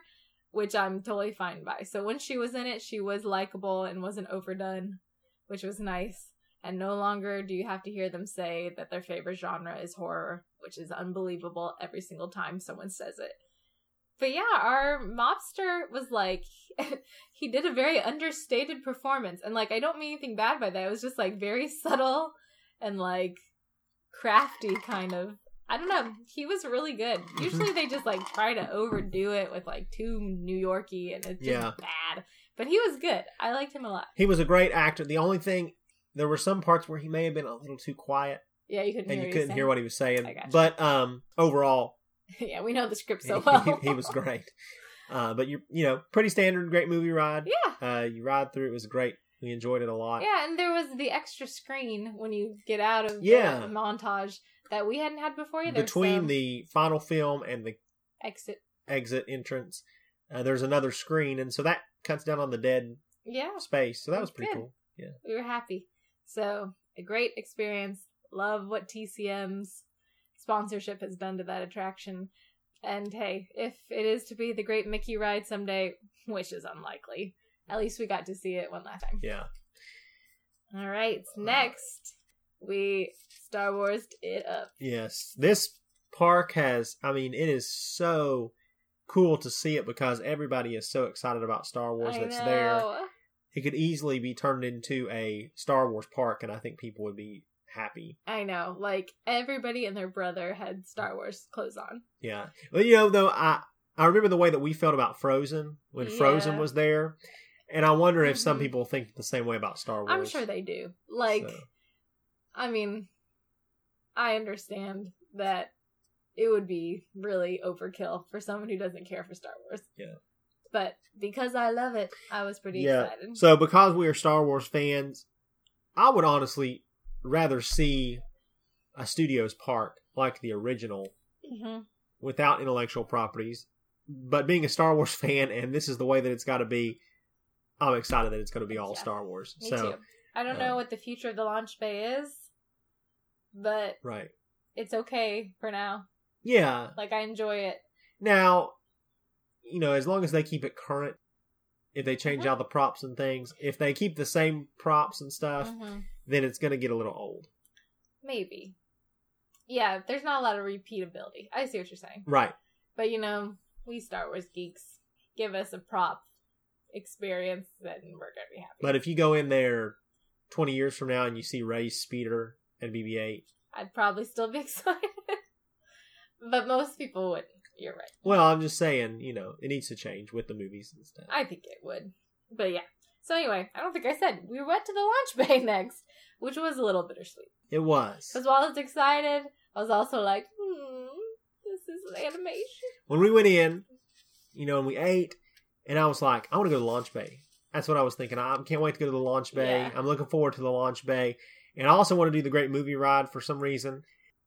which I'm totally fine by. So when she was in it, she was likable and wasn't overdone, which was nice. And no longer do you have to hear them say that their favorite genre is horror, which is unbelievable every single time someone says it. But yeah, our mobster was like, <laughs> he did a very understated performance. And like, I don't mean anything bad by that. It was just like very <laughs> subtle and like crafty kind of I don't know. He was really good. Mm-hmm. Usually they just like try to overdo it with like too New Yorky and it's just Yeah. bad. But he was good. I liked him a lot. He was a great actor. The only thing, there were some parts where he may have been a little too quiet, Yeah, you couldn't and hear you what he was couldn't hear what he was saying. But um, overall, <laughs> yeah, we know the script so <laughs> he, well. he was great. Uh, but you you know, pretty standard, great movie ride. yeah. Uh, you ride through. It was great. We enjoyed it a lot. Yeah, and there was the extra screen when you get out of Yeah. the montage that we hadn't had before either. Between so- the final film and the exit. exit entrance, uh, there's another screen, and so that cuts down on the dead Yeah, space. So that was pretty good. cool. Yeah. we were happy. So a great experience. Love what TCM's sponsorship has done to that attraction. And hey, if it is to be the great Mickey ride someday, which is unlikely, at least we got to see it one last time. Yeah. All right, next we Star Wars it up. Yes. This park has, I mean, it is so cool to see it because everybody is so excited about Star Wars I that's know. there. It could easily be turned into a Star Wars park, and I think people would be happy. I know. Like everybody and their brother had Star Wars clothes on. Yeah. Well, you know, though, I, I remember the way that we felt about Frozen when Frozen was there. And I wonder if some Mhm. people think the same way about Star Wars. I'm sure they do. Like, So, I mean, I understand that it would be really overkill for someone who doesn't care for Star Wars. Yeah. But because I love it, I was pretty yeah. excited. So because we are Star Wars fans, I would honestly rather see a studios park like the original hmm without intellectual properties. But being a Star Wars <laughs> fan, and this is the way that it's got to be, I'm excited that it's going to be all Yeah. Star Wars. Me so too. I don't um, know what the future of the launch bay is, but right, it's okay for now. yeah. Like I enjoy it. Now, you know, as long as they keep it current, if they change Mhm. out the props and things, if they keep the same props and stuff, hmm then it's going to get a little old. Maybe. Yeah, there's not a lot of repeatability. I see what you're saying. Right. But you know, we Star Wars geeks give us a prop experience, then we're gonna be happy. But if you go in there 20 years from now and you see Rey's speeder and BB-8, I'd probably still be <laughs> excited. but most people wouldn't. You're right. well, I'm just saying, you know, it needs to change with the movies and stuff. I think it would. But yeah. So anyway, I don't think I said we went to the launch <laughs> bay next, which was a little bittersweet. It was. Because while I was excited, I was also like, hmm, this is animation. When we went in, you know, and we ate, and I was like, I want to go to the launch bay. That's what I was thinking. I can't wait to go to the launch bay. Yeah. I'm looking forward to the launch bay. And I also want to do the great movie ride for some reason.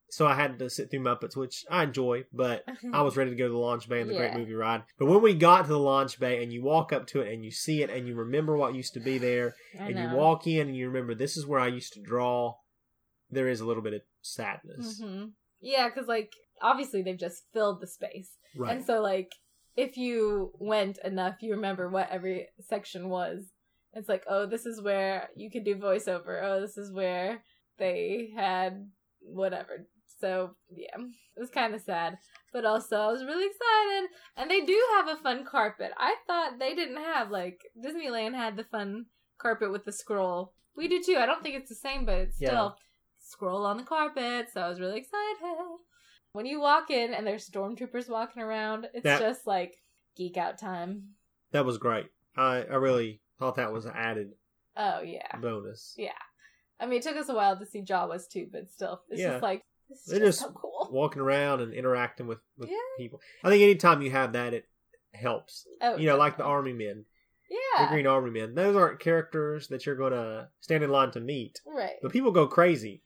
So I had to sit through Muppets, which I enjoy, but <laughs> I was ready to go to the launch bay and the great movie ride. But when we got to the launch bay and you walk up to it and you see it and you remember what used to be there and know. you walk in and you remember this is where I used to draw, there is a little bit of sadness. hmm Yeah, because like obviously they've just filled the space, Right. and so like if you went enough, you remember what every section was. It's like, oh, this is where you can do voiceover. Oh, this is where they had whatever. So yeah, it was kind of sad, but also I was really excited. And they do have a fun carpet. I thought they didn't have like Disneyland had the fun carpet with the scroll. We do too. I don't think it's the same, but it's Yeah. still scroll on the carpet. So I was really excited. When you walk in and there's stormtroopers walking around, it's That- just like geek out time. That was great. I, I really thought that was an added Oh yeah, bonus. yeah. I mean, it took us a while to see Jawas too, but still, it's Yeah. just like this is They're just, so cool. <laughs> Walking around and interacting with, with Yeah. people. I think anytime you have that, it helps. Oh, You know, like the army men, Yeah. the green army men. Those aren't characters that you're going to stand in line to meet. right, But people go crazy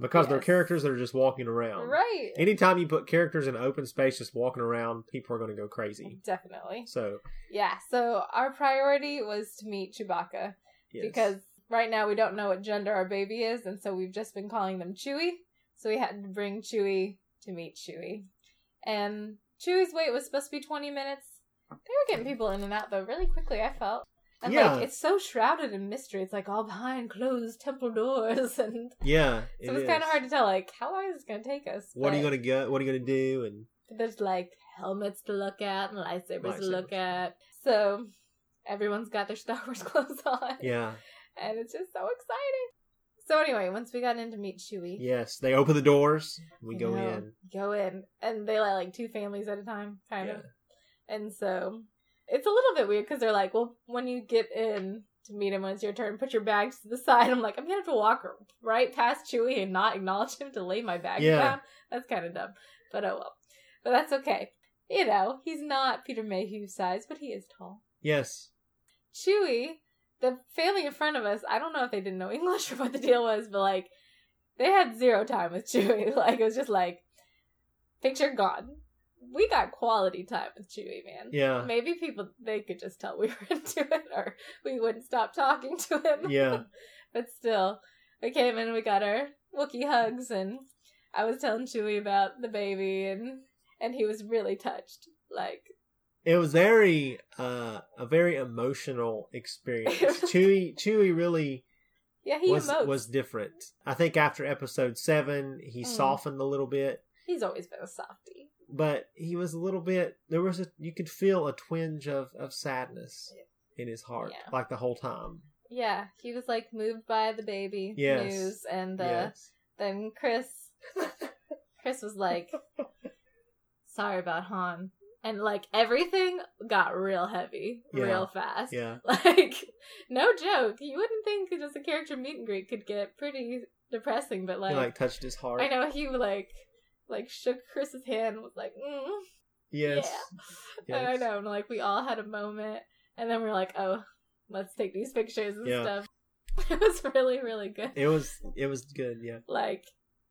because they're characters that are just walking around. right, Anytime you put characters in open space just walking around, people are going to go crazy. definitely. So, Yeah. So our priority was to meet Chewbacca yes. because right now we don't know what gender our baby is, and so we've just been calling them Chewy. So we had to bring Chewy to meet Chewy, and Chewy's wait was supposed to be twenty minutes. They were getting people in and out though really quickly. I felt. And Yeah. like it's so shrouded in mystery. It's like all behind closed temple doors, <laughs> and yeah, so it's kind of hard to tell. Like, how long is this going to take us? What are you going to get? What are you going to do? And there's like helmets to look at and lightsabers, to look at. So everyone's got their <laughs> Star Wars clothes on. yeah, And it's just so exciting. So anyway, once we got in to meet Chewie, Yes, they open the doors. We go know, in. Go in, and they let like two families at a time, kind Yeah. of. And so it's a little bit weird because they're like, well, when you get in to meet him when it's your turn, put your bags to the side. I'm like, I'm gonna have to walk right past Chewie and not acknowledge him to lay my bags Yeah. down. That's kind of dumb, but oh well. But that's okay. You know, he's not Peter Mayhew size, but he is tall. Yes. Chewie, the family in front of us, I don't know if they didn't know <laughs> English or what the deal was, but like they had zero time with Chewie. <laughs> Like it was just like picture gone. We got quality time with Chewie, man. Yeah. Maybe people they could just tell we <laughs> were into it or we wouldn't stop talking to him. Yeah. <laughs> but still, we came in, we got our Wookie hugs and I was telling Chewie about the baby and and he was really touched. Like It was very uh a very emotional experience. <laughs> Chewie Chewie really yeah, he was emotes. was different. I think after episode 7 he Mm. softened a little bit, He's always been a softie. But he was a little bit there was a you could feel a twinge of of sadness in his heart Yeah. like the whole time. Yeah, he was like moved by the baby Yes. news, and uh, yes. then Chris, Chris was like, "Sorry about Han," and like everything got real heavy, Yeah. real fast. Yeah. <laughs> Like, no joke. You wouldn't think just a character meet and greet could get pretty depressing, but like, he like touched his heart. I know he like like shook Chris's hand, and was like, mm. Yes. And <laughs> I know, and like we all had a moment, and then we are like, oh, let's take these pictures and Yeah. stuff. <laughs> It was really, really good. It was it was good, yeah. Like,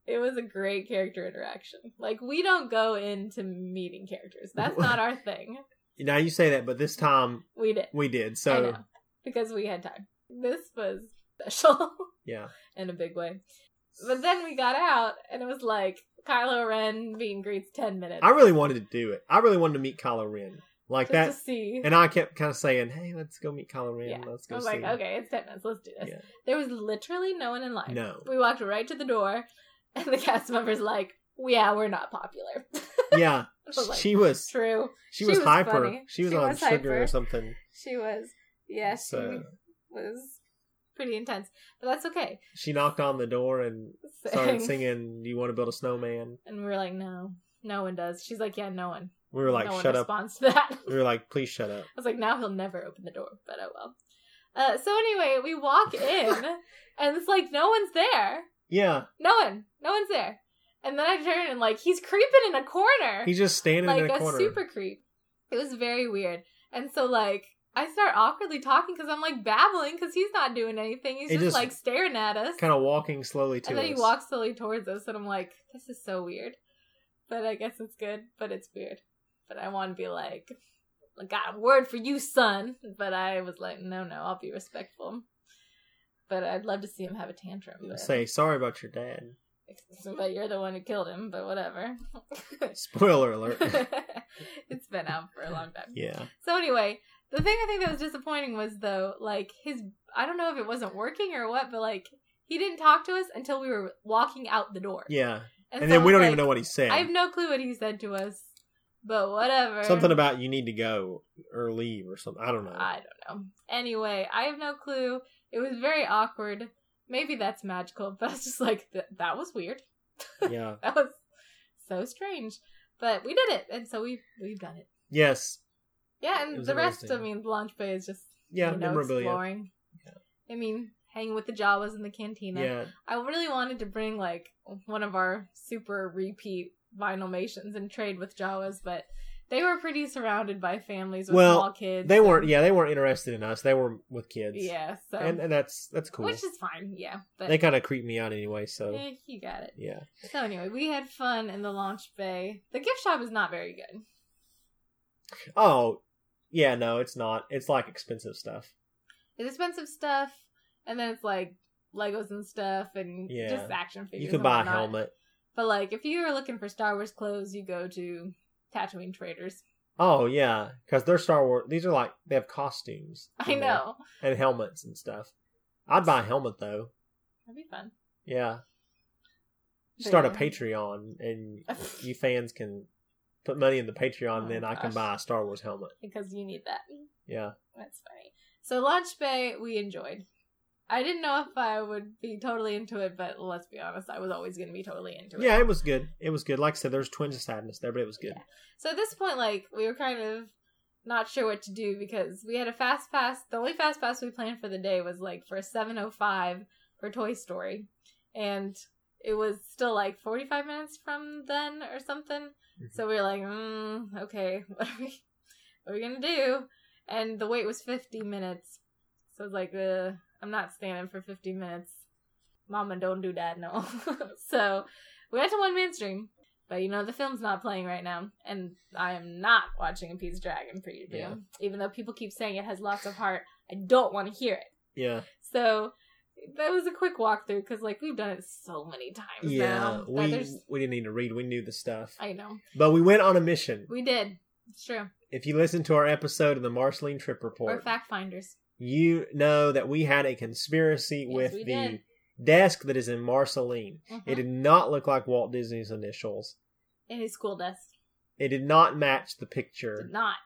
it was a great character interaction. Like, we don't go into meeting characters. That's not <laughs> our thing. Now you say that, but this time We did. we did. So know. Because we had time. This was special yeah. in a big way. But then we got out, and it was like Kylo Ren meet and greets 10 minutes. I really wanted to do it. I really wanted to meet Kylo Ren. Like just that see. and I kept kind of saying, "Hey, let's go meet Kylo Ren. Yeah. Let's go." I was see." like, him." okay, it's 10 minutes. Let's do this. Yeah. There was literally no one in line. No. We walked right to the door, and the cast member's like, yeah, we're not popular. <laughs> Yeah. Was like, she was True. she, was, hyper. She was She on was sugar hyper. or something. She was. Yeah, she So was pretty intense. But that's okay. she knocked on the door and started singing, you want to build a snowman?" And we were like, no, no one does. She's like, yeah, no one. We were like, no one "Shut up." responds to that. We were like, "Please shut up." <laughs> I was like, now he'll never open the door, but oh well. Uh, so anyway, we walk <laughs> in, and it's like no one's there. Yeah. No one, no one's there. And then I turn and like he's creeping in a corner, He's just standing like in a a corner. super creep. It was very weird. And so like I start awkwardly talking because I'm like babbling because he's not doing anything. He's just, just like staring at us. kind of walking slowly to and then us. he walks slowly towards us, and I'm like, this is so weird. But I guess it's good, but it's weird. But I want to be like, I got a word for you, son. But I was like, no, no, I'll be respectful. But I'd love to see him have a tantrum. But, Say sorry about your dad. <laughs> but you're the one who killed him. But whatever. <laughs> Spoiler alert. <laughs> it's been out for a long time. yeah. So anyway, the thing I think that was disappointing was though, like his I don't know if it wasn't working or what, but like he didn't talk to us until we were walking out the door. Yeah. And, so then we don't like, even know what he said. I have no clue what he said to us, but whatever. Something about you need to go or leave or something. I don't know. I don't know. Anyway, I have no clue. It was very awkward. Maybe that's magical, but I was just like, th- that was weird. <laughs> yeah. That was so strange. But we did it, and so we we've done it. Yes. Yeah, and the rest, I mean, the launch bay is just Yeah. you know, memorabilia. exploring. I mean, hanging with the Jawas in the cantina. Yeah. I really wanted to bring like one of our super repeat vinylmations and trade with Jawas, but they were pretty surrounded by families with Well, small kids. They weren't. and- Yeah, they weren't interested in us. They were with kids. yeah. So And and that's that's cool. which is fine. Yeah, but They kind of creep me out anyway. So eh, you got it. yeah. So anyway, we had fun in the launch bay. The gift shop is not very good. Oh, yeah. No, it's not. It's like expensive stuff. It's expensive stuff, and then it's like Legos and stuff, and Yeah. just action figures. You can buy a helmet. But like, if you are looking for Star Wars clothes, you go to Tatooine Traders. Oh yeah, because they're Star Wars. These are like they have costumes. <laughs> I know and helmets and stuff. I'd buy a helmet though. that'd be fun. Yeah. But Start a. Patreon, and <laughs> you fans can put money in the Patreon, Oh, then I can buy a Star Wars helmet. because you need that. Yeah. That's funny. So launch bay we enjoyed. I didn't know if I would be totally into it, but let's be honest, I was always going to be totally into it. Yeah, it was good. It was good. Like I said, there's twinge of sadness there, but it was good. Yeah. So at this point, like, we were kind of not sure what to do because we had a fast pass. The only fast pass we planned for the day was like for 7:05 for Toy Story, and it was still like 45 minutes from then or something. So we were like, mm, okay, <laughs> what are we, what are we gonna do? And the wait was 50 minutes. So I was like, uh, I'm not standing for 50 minutes. Mama, don't do that, no. <laughs> so we went to One Man's Dream. But you know the film's not playing right now, and I am not watching a Pete's Dragon preview. Yeah. Even though people keep saying it has lots of heart, I don't want to hear it. Yeah. So that was a quick walkthrough because like we've done it so many times Yeah. now. We there's- we didn't need to read. We knew the stuff. I know But we went on a mission. we did. It's true. If you listen to our episode of the Marceline Trip Report, fact finders. you know that we had a conspiracy Yes, with the did. desk that is in Marceline. Mhm. It did not look like Walt Disney's initials. In his school desk. It did not match the picture. Did not.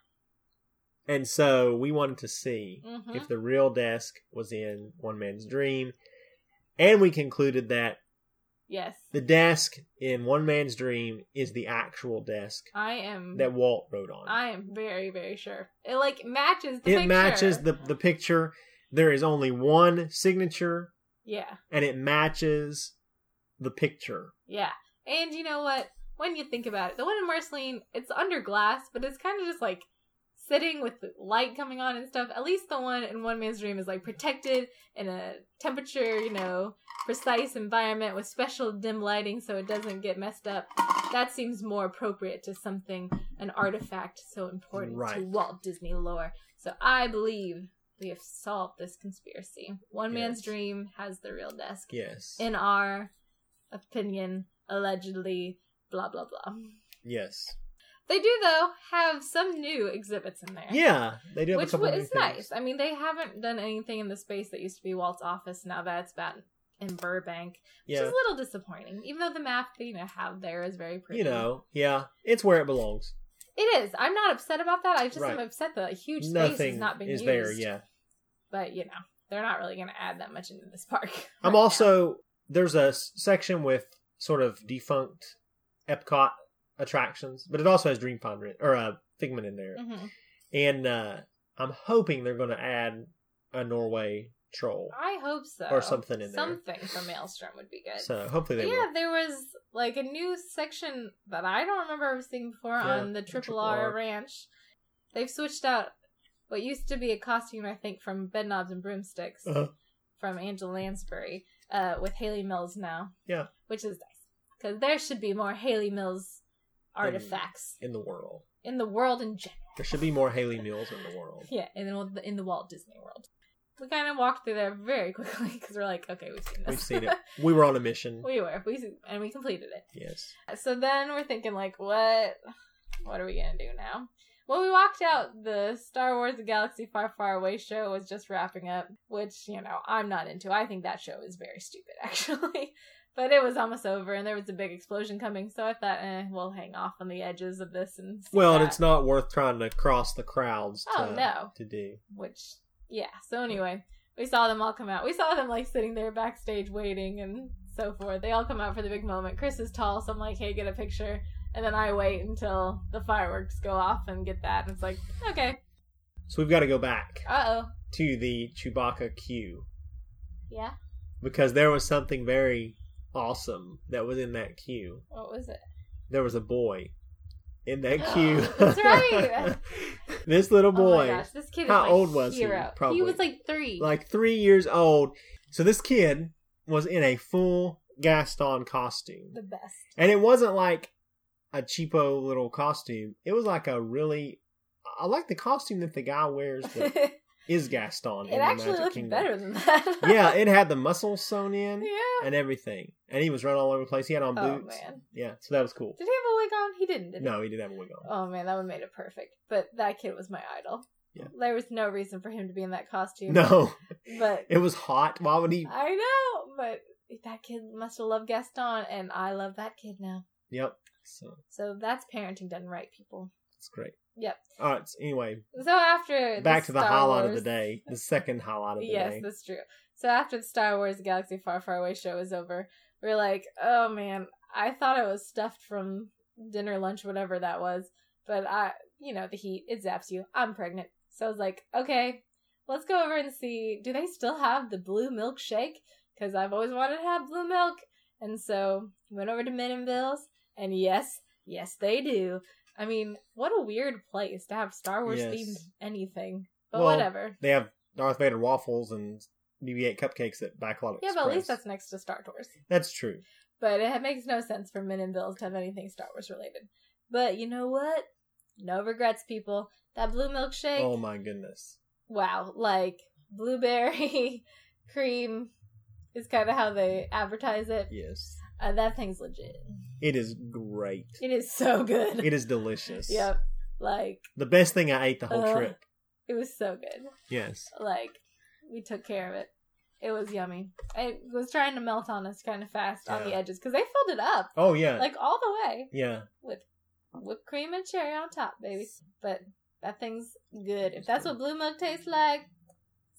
And so we wanted to see Mhm. if the real desk was in One Man's Dream. And we concluded that Yes. the desk in One Man's Dream is the actual desk I am. that Walt wrote on. I am very very sure. It like matches the it picture. matches the, the picture. There is only one signature, Yeah. and it matches the picture. Yeah. And you know what? When you think about it, the one in Marceline, it's under glass, but it's kind of just like sitting with the light coming on and stuff. At least the one in One Man's Dream is like protected in a temperature, you know, precise environment with special dim lighting so it doesn't get messed up. That seems more appropriate to something, an artifact so important to Walt Disney lore. So I believe we have solved this conspiracy. One Man's Dream has the real desk Yes. in our opinion, allegedly, blah blah blah. yes. They do though have some new exhibits in there. Yeah, they do have which a couple wa- new is nice. I mean, they haven't done anything in the space that used to be Walt's office. Now that it's back in Burbank, which Yeah, is a little disappointing. Even though the map they you know have there is very pretty. you know, yeah, it's where it belongs. it is. I'm not upset about that. I just Right. am upset that a huge space Nothing is not being is used. there. Yeah, but you know they're not really going to add that much into this park. <laughs> I'm right now. also there's a section with sort of defunct Epcot attractions, but it also has Dreamfinder in, or a uh, Figment in there, Mhm. and uh, I'm hoping they're going to add a Norway troll. I hope so. Or something in there. Something from Maelstrom would be good. So hopefully they yeah, will. there was like a new section that I don't remember ever seeing before Yeah, on the Triple R R. Ranch. They've switched out what used to be a costume, I think, from Bedknobs and Broomsticks Uh-huh. from Angela Lansbury uh, with Hayley Mills now. Yeah. Which is nice. Because there should be more Hayley Mills artifacts in the world. in the world in general. There should be more Hayley Mills in the world. <laughs> Yeah, in the, in the Walt Disney World. We kind of walked through there very <laughs> quickly because we're like, okay, we've seen this. We've seen it. <laughs> We were on a mission. we were. We and we completed it. Yes. So then we're thinking like, what? What are we gonna do now? Well, we walked out. The Star Wars: The Galaxy Far, Far Away show was just wrapping up, which you know I'm not into. I think that show is very stupid, actually. But it was almost over, and there was a big explosion coming. So I thought, eh, we'll hang off on the edges of this and. Well, and it's not worth trying to cross the crowds to, Oh, no. to do. Which, yeah. So anyway, we saw them all come out. We saw them like sitting there backstage waiting and so forth. They all come out for the big moment. Chris is tall, so I'm like, hey, get a picture. And then I wait until the fireworks go off and get that. And it's like, okay. So we've got to go back Uh oh. to the Chewbacca queue Yeah. because there was something very awesome that was in that queue. What was it? There was a boy in that <gasps> queue. That's right. <laughs> this little Oh boy, my gosh, this kid is How old was he? hero. Probably. He was like three. like three years old. So this kid was in a full Gaston costume. the best. And it wasn't like a cheapo little costume. It was like a really. I like the costume that the guy wears it <laughs> is Gaston. in the actually Magic looked Kingdom. better than that. <laughs> yeah, it had the muscles sewn in yeah. and everything, and he was running all over the place. He had on Oh boots. man. Yeah, so that was cool. Did he have a wig on? He didn't. Did? No, he didn't have a wig on. Oh man, that would have made it perfect. But that kid was my idol. Yeah. There was no reason for him to be in that costume. No, But <laughs> it was hot. Why would he? I know, but that kid must have loved Gaston, and I love that kid now. Yep. So So that's parenting done right, people. It's great. Yep. All right. so anyway, So after back to the Star highlight of the day, <laughs> the second highlight of the yes, day. that's true. So after the Star Wars Galaxy Far Far Away show was over, we are like, oh man, I thought I was stuffed from dinner, lunch, whatever that was, but I, you know, the heat it zaps you. I'm pregnant, so I was like, okay, let's go over and see. Do they still have the blue milk shake? Because I've always wanted to have blue milk, and so we went over to and Bills, and yes, yes, they do. I mean, what a weird place to have Star Wars Yes. themed anything, but Well, whatever. They have Darth Vader waffles and BB-8 cupcakes at Backlot Yeah, but at least that's next to Star Tours. that's true. But it makes no sense for Min and Bill's to have anything Star Wars related. But you know what? No regrets, people. That blue milkshake, Oh my goodness. wow, like blueberry <laughs> cream is kind of how they advertise it. Yes. Uh, that thing's legit. It is great. It is so good. It is delicious. <laughs> Yep. Like The best thing I ate the whole Uh, trip. it was so good. Yes. Like we took care of it. It was yummy. It was trying to melt on us kind of fast on the edges because they filled it up Oh yeah. like all the way. yeah. with whipped cream and cherry on top, baby. But that thing's good. If that's what blue milk tastes like,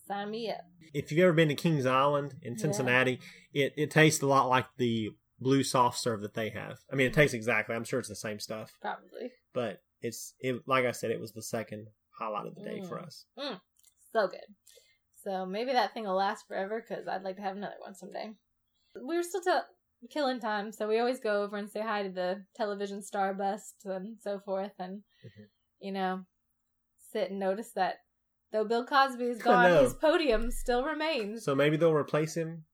sign me up. If you've ever been to Kings Island in Yeah. Cincinnati, it, it tastes a lot like the blue soft serve that they have. I mean, it tastes exactly. I'm sure it's the same stuff, Probably. but it's it. Like I said, it was the second highlight of the day for Mm. us. So good. So maybe that thing will last forever because I'd like to have another one someday. We were still t- killing time, so we always go over and say hi to the television star bust and so forth, and Mhm. you know, sit and notice that though Bill Cosby is <laughs> gone, his podium still remains. So maybe they'll replace him.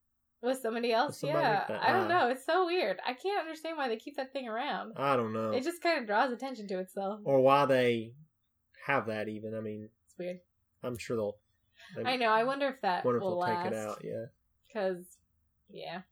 With somebody else, somebody yeah. like. I don't Ah. know. It's so weird. I can't understand why they keep that thing around. I don't know, It just kind of draws attention to itself. or why they have that. Even I mean, It's weird. I'm sure they'll. They I know. I wonder if that wonder if will take it out. Yeah. Because, yeah,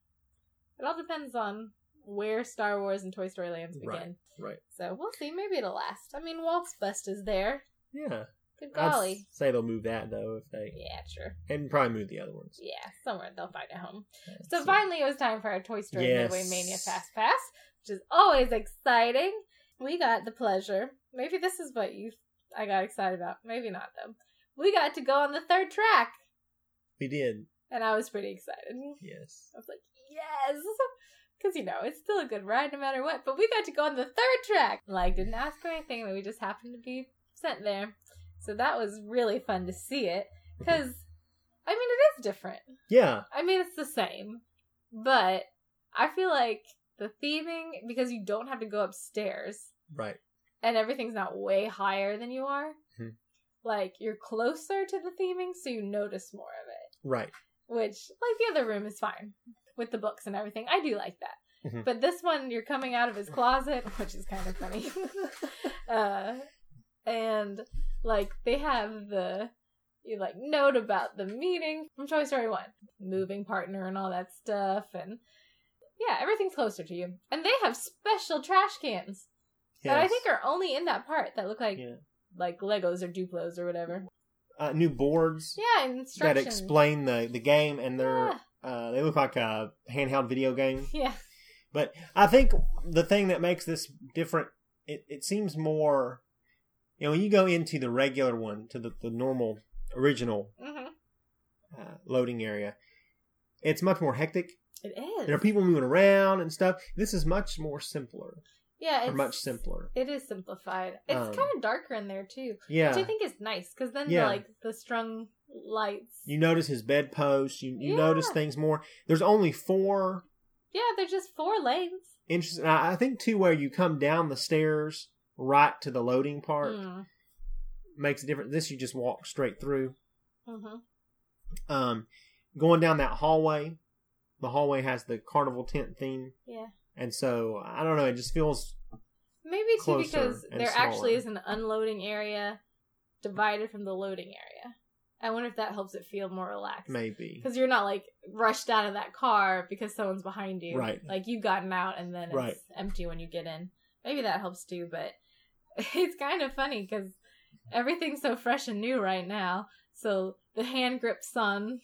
it all depends on where Star Wars and Toy Story Lands Right. begin. Right. So we'll see. Maybe it'll last. I mean, Walt's bust is there. Yeah. Good I'd golly. say they'll move that though if they Yeah, sure. and probably move the other ones. Yeah, somewhere they'll find a home. So So- finally, it was time for our Toy Story Yes. Midway Mania Fast Pass, which is always exciting. We got the pleasure. Maybe this is what you I got excited about. Maybe not though. We got to go on the third track, we did. and I was pretty excited. Yes. I was like, yes, because you know it's still a good ride no matter what. But we got to go on the third track. Like, didn't ask for anything. We just happened to be sent there, so that was really fun to see it. Because I mean, it is different. Yeah. I mean, it's the same, but I feel like the theming because you don't have to go upstairs Right. and everything's not way higher than you are. Mhm. Like you're closer to the theming, so you notice more of it. Right. Which, like the other room, is fine with the books and everything. I do like that. Mhm. But this one, you're coming out of his closet, which is kind of funny. <laughs> uh, and like they have the you like note about the meeting from Toy Story One, moving partner and all that stuff, and yeah, everything's closer to you. And they have special trash cans that I think are only in that part that look like Yeah. like Legos or Duplos or whatever. Uh, new boards Yeah, that explain the the game, and they're Yeah. uh, they look like a handheld video game. <laughs> Yeah, But I think the thing that makes this different, it, it seems more, you know, when you go into the regular one, to the, the normal, original hmm uh, loading area, it's much more hectic. it is. There are people moving around and stuff. This is much more simpler, yeah, it's much simpler. It is simplified. It's Um, kind of darker in there too, Yeah. which I think is nice because then Yeah. the, like the strung lights. You notice his bedpost. You, you Yeah. notice things more. There's only four yeah, they're just four lanes. Interesting. I I think, too, where you come down the stairs right to the loading part Mm. makes a difference. This, you just walk straight through. hmm um, going down that hallway, the hallway has the carnival tent theme, Yeah. and so I don't know. It just feels Maybe too because there actually is an unloading area divided from the loading area. I wonder if that helps it feel more relaxed. maybe Because you're not like rushed out of that car because someone's behind you. Right. Like you've gotten out and then it's Right. empty when you get in. Maybe that helps too, but <laughs> it's kind of funny because everything's so fresh and new right now. So the hand grips on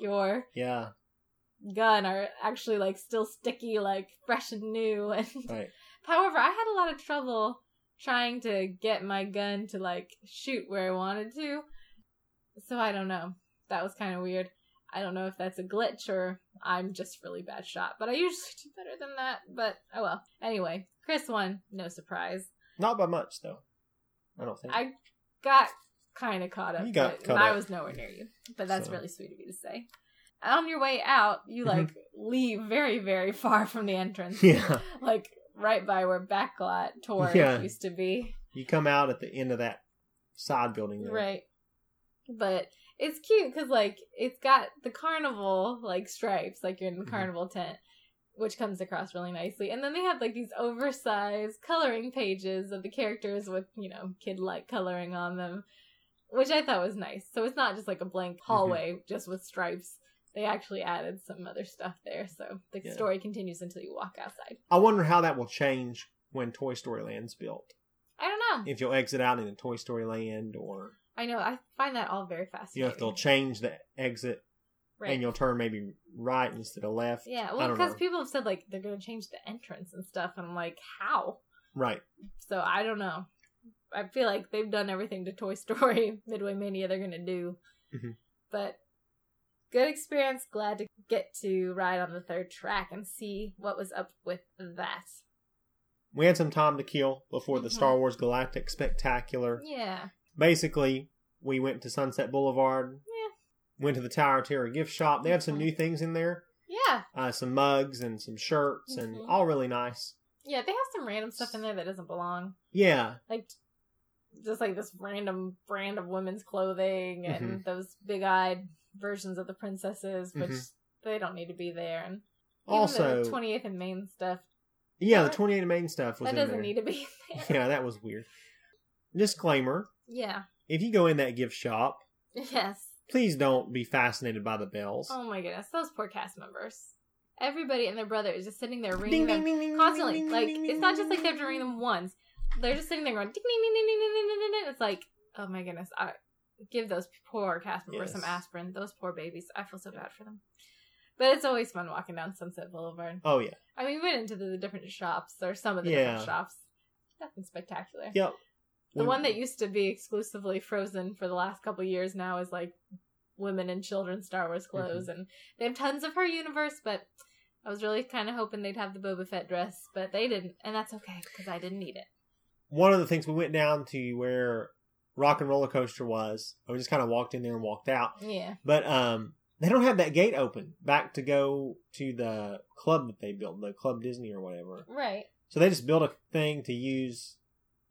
your yeah, gun are actually like still sticky, like fresh and new. <laughs> And right, however, I had a lot of trouble trying to get my gun to like shoot where I wanted to. So I don't know. That was kind of weird. I don't know if that's a glitch or I'm just really bad shot, but I usually <laughs> do better than that. But oh well. Anyway, Chris won. No surprise. Not by much though. I don't think. I got kind of caught up. You got caught I up. was nowhere near you. But that's So- really sweet of you to say. On your way out, you like leave very, very far from the entrance. <laughs> yeah. Like right by where Backlot Tour Yeah. used to be. You come out at the end of that side building there. Right. But it's cute because like it's got the carnival like stripes, like you're in the Mhm. carnival tent, which comes across really nicely. And then they have like these oversized coloring pages of the characters with you know kid like coloring on them, which I thought was nice. So it's not just like a blank Mm-hmm. hallway just with stripes. They actually added some other stuff there, so the Yeah. story continues until you walk outside. I wonder how that will change when Toy Story Land's built. I don't know. If you'll exit out into Toy Story Land or I know. I find that all very you know fascinating. if they'll change the exit right. and you'll turn maybe right instead of left. Yeah, well, because people have said like they're gonna change the entrance and stuff, and I'm like, how? Right. So I don't know. I feel like they've done everything to Toy Story <laughs> Midway Mania they're gonna do, Mhm. but good experience. Glad to get to ride on the third track and see what was up with that. We had some time to kill before the Mhm. Star Wars Galactic Spectacular. Yeah, Basically, we went to Sunset Boulevard, yeah, went to the Tower of Terror gift shop. They have some Mhm. new things in there, yeah, uh, some mugs and some shirts, and Mhm. all really nice. yeah. They have some random stuff in there that doesn't belong, Yeah, like just like this random brand of women's clothing and Mhm. those big-eyed versions of the princesses, which Mhm. they don't need to be there, and also, the 28th and Main stuff yeah, the twenty eighth and main stuff was that in doesn't there. need to be <laughs> there. Yeah, that was weird. Disclaimer: yeah. If you go in that gift shop, <laughs> Yes please don't be fascinated by the bells. Oh my goodness, those poor cast members. Everybody and their brother is just sitting there ringing ding, them ding, ding, constantly. like it's not just like they have to ring them once. They're just sitting there going ding ding ding ding ding ding ding. It's like oh my goodness, I give those poor cast members yes. some aspirin. Those poor babies. I feel so bad for them. But it's always fun walking down Sunset Boulevard. Oh yeah. I mean, we went into the, the different shops or some of the yeah. different shops. Nothing spectacular. Yep. The one that used to be exclusively frozen for the last couple years now is like women and children Star Wars Mm-hmm. clothes, and they have tons of her universe. But I was really kind of hoping they'd have the Boba Fett dress, but they didn't, and that's okay because I didn't need it. one of the things we went down to where Rock 'n' Roller Coaster was. We just kind of walked in there and walked out. Yeah, But um, they don't have that gate open back to go to the club that they built, the Club Disney or whatever. right. So they just built a thing to use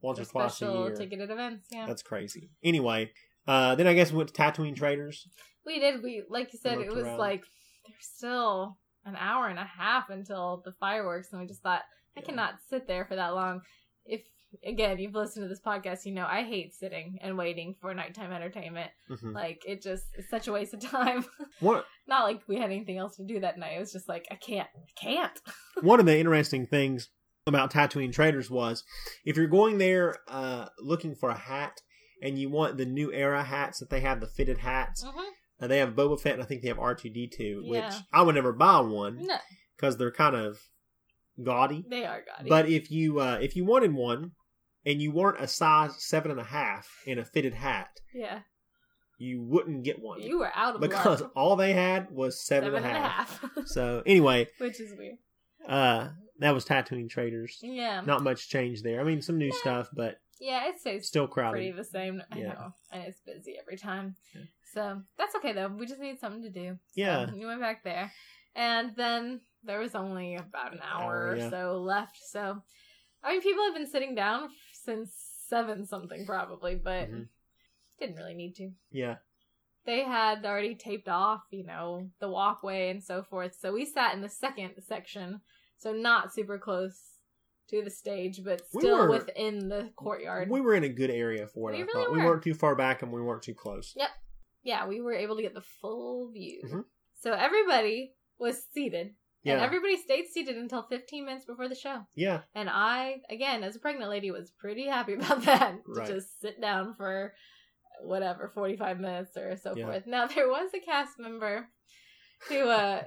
once or twice a year. ticketed events. Yeah, That's crazy. Anyway, uh, then I guess we went to Tatooine Traders. we did. We like you said, it was around. like there's still an hour and a half until the fireworks, and we just thought I Yeah. cannot sit there for that long. If again you've listened to this podcast, you know I hate sitting and waiting for nighttime entertainment. Mhm. Like it just it's such a waste of time. <laughs> What? Not like we had anything else to do that night. It was just like I can't, I can't. <laughs> one of the interesting things about Tatooine Traders was if you're going there uh, looking for a hat and you want the new era hats that they have, the fitted hats, Mm-hmm. uh, they have Boba Fett and I think they have R2D2, which I would never buy one No, because they're kind of gaudy. they are gaudy. But if you uh, if you wanted one and you weren't a size seven and a half in a fitted hat, yeah, you wouldn't get one you were out of because luck. all they had was seven, Seven and a half. <laughs> So anyway, which is weird. uh, that was Tatooine Traders. Yeah, Not much change there. I mean, some new stuff, but yeah, it stays still pretty the same. I Yeah. know, and it's busy every time. Yeah. So that's okay though. We just need something to do. So Yeah. we went back there, and then there was only about an hour Hour, or so left. So I mean, people have been sitting down since seven something probably, but Mhm. didn't really need to. Yeah, they had already taped off, you know, the walkway and so forth. So we sat in the second section, so not super close to the stage, but We still were- within the courtyard. we were in a good area for it. We I really thought we were. weren't too far back and we weren't too close. Yep. yeah, we were able to get the full view. Mhm. So everybody was seated, Yeah, and everybody stayed seated until 15 minutes before the show. yeah, And I, again, as a pregnant lady, was pretty happy <laughs> about that. Right. To just sit down for whatever, 45 minutes or so Yeah. forth. Now, there was a cast member who uh,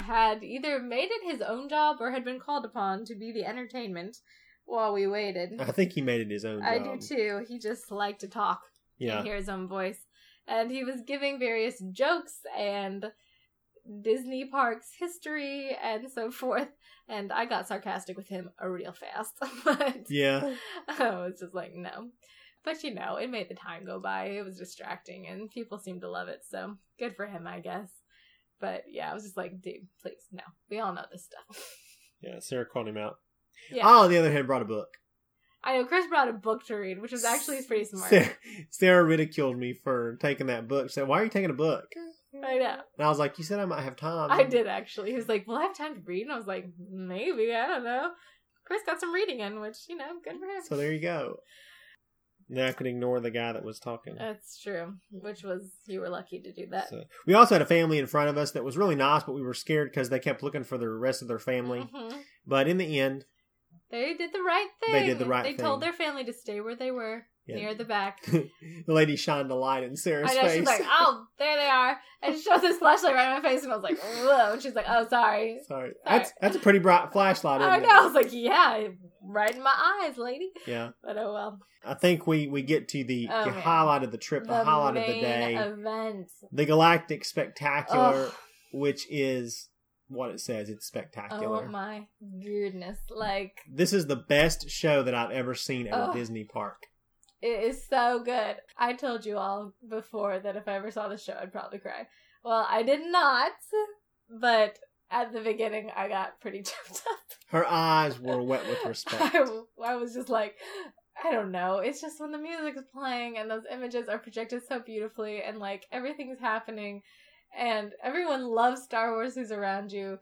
had either made it his own job or had been called upon to be the entertainment while we waited. I think he made it his own. I job. do too. He just liked to talk Yeah. and hear his own voice. And he was giving various jokes and Disney parks history and so forth. And I got sarcastic with him a real fast. <laughs> but Yeah. <laughs> I was just like, no. But you know, it made the time go by. It was distracting and people seemed to love it. So good for him, I guess. But yeah, I was just like, dude, please, no. We all know this stuff. Yeah. Sarah called him out. Yeah. Oh, on the other hand, brought a book. I know Chris brought a book to read, which was actually pretty smart. Sarah, Sarah ridiculed me for taking that book. She said, "Why are you taking a book?" I know. And I was like, "You said I might have time." I did actually. He was like, "Will I have time to read?" And I was like, "Maybe. I don't know." Chris got some reading in, which you know, good for him. So there you go. Now I could ignore the guy that was talking. That's true. Which was you were lucky to do that. So, we also had a family in front of us that was really nice, but we were scared because they kept looking for the rest of their family. Mhm. But in the end, They did the right thing. They did the right They told their family to stay where they were, Yeah. near the back. <laughs> the lady shined a light in Sarah's I know face. she's like, "Oh, <laughs> there they are," and she shows this flashlight right in my face, and I was like, "Whoa!" And she's like, "Oh, sorry." Sorry, that's that's a pretty bright flashlight. Isn't I it? I was like, "Yeah, right in my eyes, lady." Yeah, But oh well. I think we we get to the, Oh, the highlight of the trip, the, highlight of the day, event. the Galactic Spectacular, which is what it says. It's spectacular. Oh my goodness! Like This is the best show that I've ever seen at a Disney park. It is so good. I told you all before that if I ever saw the show, I'd probably cry. Well, I did not, but at the beginning, I got pretty <laughs> choked up. Her eyes were wet with <laughs> respect. I, I was just like, I don't know. It's just when the music is playing and those images are projected so beautifully and like everything's happening and everyone loves Star Wars who's around you.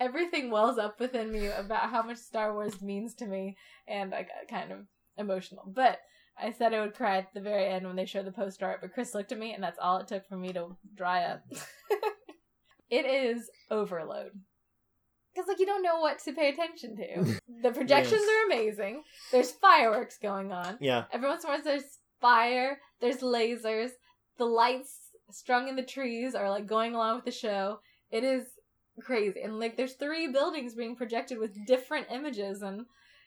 Everything wells up within me about how much Star Wars means to me and I got kind of emotional. But I said I would cry at the very end when they showed the poster art, but Chris looked at me and that's all it took for me to dry up. <laughs> it is overload. Because like you don't know what to pay attention to. <laughs> The projections Yes. are amazing. There's fireworks going on. Yeah, Every once in a while there's fire, there's lasers, the lights strung in the trees are like going along with the show. It is crazy. And like there's three buildings being projected with different images and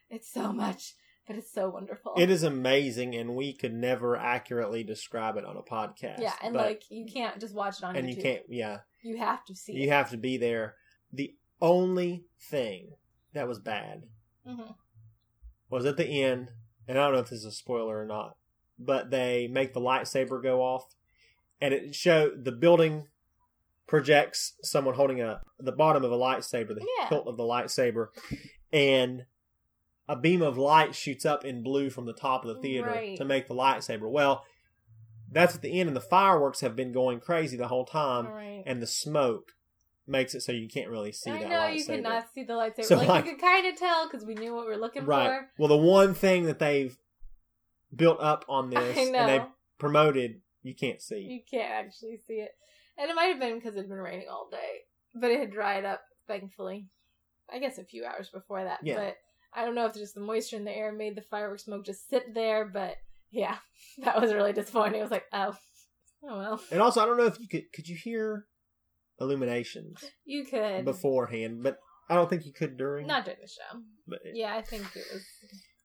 it's so much, but it's so wonderful. it is amazing, and we could never accurately describe it on a podcast. Yeah, and but- like you can't just watch it on YouTube. and YouTube. you can't. Yeah, You have to see you it. have to be there. The only thing that was bad Mhm. was at the end, and I don't know if this is a spoiler or not, but they make the lightsaber go off, and it show the building projects someone holding a the bottom of a lightsaber, the Yeah. hilt of the lightsaber, and a beam of light shoots up in blue from the top of the theater Right. to make the lightsaber. Well, that's at the end, and the fireworks have been going crazy the whole time, Right. and the smoke makes it so you can't really see I that know lightsaber. you could not see the lightsaber. So, like, like- you could kind of tell because we knew what we were looking Right. for. Well, the one thing that they've built up on <laughs> this and they promoted, you can't see. You can't actually see it. And it might have been because it had been raining all day. But it had dried up, thankfully. I guess a few hours before that. Yeah. But I don't know if just the moisture in the air made the fireworks smoke just sit there. But yeah, <laughs> that was really disappointing. I was like, oh, oh well. And also, I don't know if you could could you hear IllumiNations You could. beforehand, but I don't think you could during. Not during the show. But it- Yeah, I think it was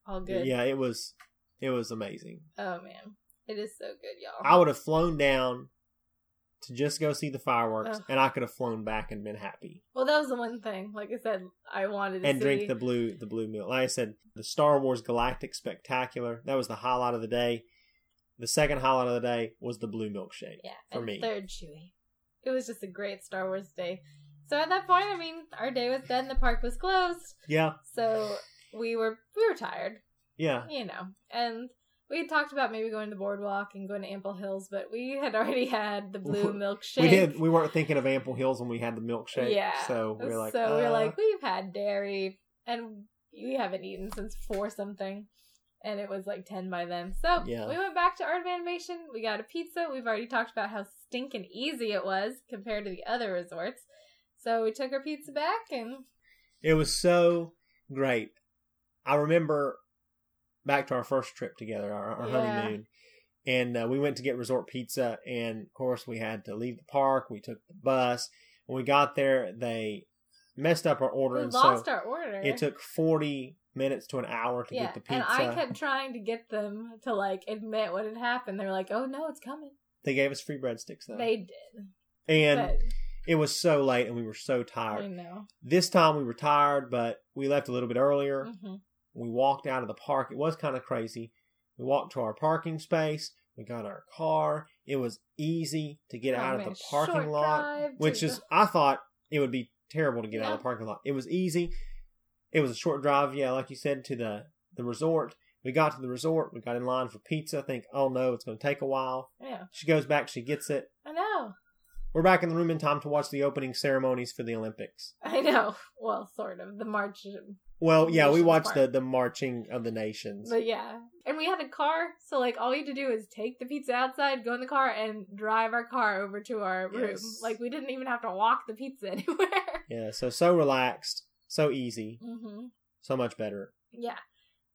all good. yeah, it was it was amazing. Oh, man. It is so good, y'all. I would have flown down to just go see the fireworks, Ugh. and I could have flown back and been happy Well, that was the one thing. Like I said, I wanted to and see. drink the blue the blue milk. Like I said, the Star Wars Galactic Spectacular that was the highlight of the day. The second highlight of the day was the blue milkshake. Yeah, for me. third Chewy. It was just a great Star Wars day. So at that point, I mean, our day was done. The park was closed, Yeah, so we were we were tired, yeah. you know. And we had talked about maybe going to the Boardwalk and going to Ample Hills, but we had already had the blue <laughs> milkshake. We did. We weren't thinking of Ample Hills when we had the milkshake. Yeah. So we were like, so we uh, we're like, we've had dairy, and we haven't eaten since four something, and it was like ten by then. So Yeah. we went back to Art of Animation. We got a pizza. We've already talked about how stinking easy it was compared to the other resorts. So we took our pizza back, and it was so great. I remember back to our first trip together, our, our Yeah. honeymoon, and uh, we went to get resort pizza, and of course we had to leave the park. We took the bus. When we got there, they messed up our order, We and lost so our order. it took forty minutes to an hour to yeah, get the pizza. and I kept trying to get them to like admit what had happened. They're like, "Oh no, it's coming." They gave us free breadsticks though, They did, and but it was so late, and we were so I tired. know. This time we were tired, but we left a little bit earlier. hmm We walked out of the park. It was kind of crazy. We walked to our parking space. We got our car. It was easy to get out of the parking lot, which is I thought it would be terrible to get out of the parking lot. It was easy. It was a short drive, yeah, like you said, to the the resort. We got to the resort. We got in line for pizza. Think, oh no, it's going to take a while. yeah, She goes back. She gets it. I know. We're back in the room in time to watch the opening ceremonies for the Olympics. I know. Well, sort of the march, Well, yeah, we watched the part. the marching of the nations. but yeah, and we had a car, so like all we had to do is take the pizza outside, go in the car, and drive our car over to our room. Yes. Like we didn't even have to walk the pizza <laughs> anywhere. Yeah, so so relaxed, so easy, hmm so much better. Yeah.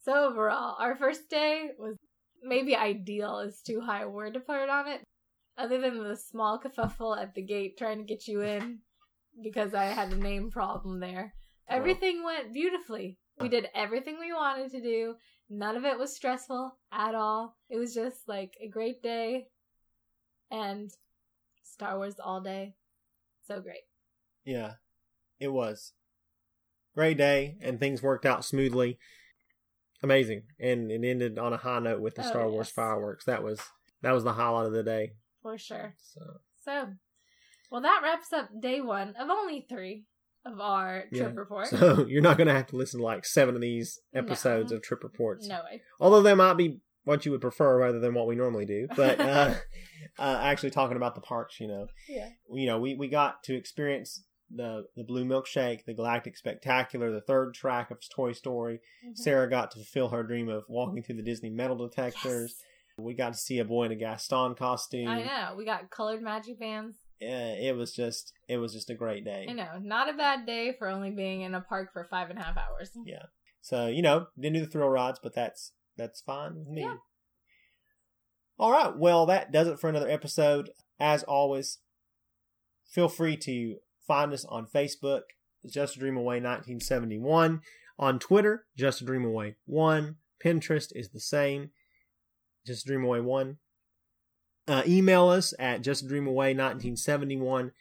So overall, our first day was maybe ideal is too high a word to put on it. Other than the small kerfuffle at the gate trying to get you in because I had a name problem there. Everything went beautifully. We did everything we wanted to do. None of it was stressful at all. It was just like a great day and Star Wars all day. So great. Yeah, it was great day, and things worked out smoothly. Amazing, and it ended on a high note with the Oh, Star Wars fireworks. That was that was the highlight of the day. For sure. So So, well, that wraps up day one of only three of our trip Yeah. report. So <laughs> you're not going to have to listen to like seven of these episodes No. of trip reports. no way. Although they might be what you would prefer rather than what we normally do. <laughs> But uh, uh, actually talking about the parks, you know, Yeah. you know, we, we got to experience the the blue milkshake, the Galactic Spectacular, the third track of Toy Story. Mhm. Sarah got to fulfill her dream of walking through the Disney metal detectors. We got to see a boy in a Gaston costume. I know. We got colored magic bands. Yeah, it was just it was just a great day. I know. Not a bad day for only being in a park for five and a half hours. Yeah. So you know, didn't do the thrill rides, but that's that's fine with me. Yeah. All right. Well, that does it for another episode. As always, feel free to find us on Facebook, Just a Dream Away 1971. On Twitter, Just a Dream Away 1. Pinterest is the same, Just Dream Away 1. Uh, email us at justdreamaway1971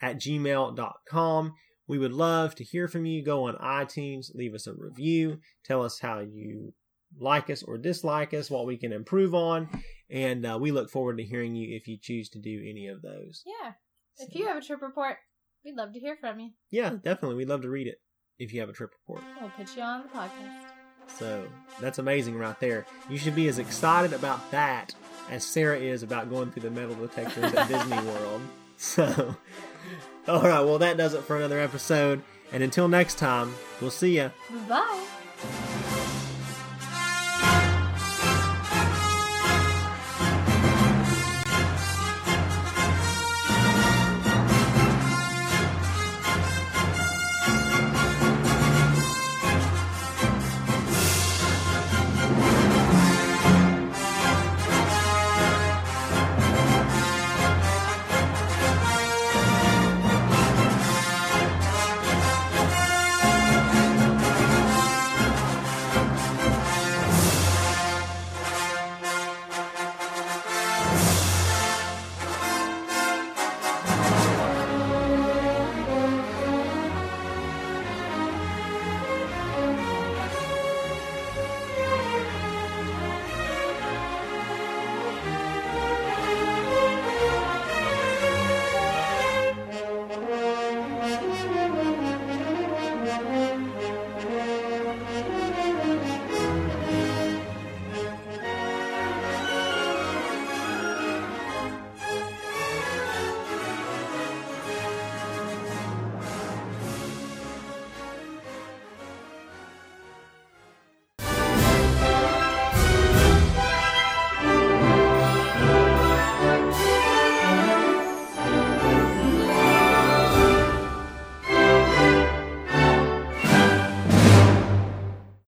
at gmail.com. We would love to hear from you. Go on iTunes, leave us a review, tell us how you like us or dislike us, what we can improve on, and uh, we look forward to hearing you if you choose to do any of those. Yeah. If you have a trip report, we'd love to hear from you. Yeah, definitely. We'd love to read it if you have a trip report. We'll put you on the podcast. So that's amazing right there. You should be as excited about that as Sarah is about going through the metal detectors at Disney <laughs> World. So, <laughs> all right, well, that does it for another episode. And until next time, we'll see ya. Bye.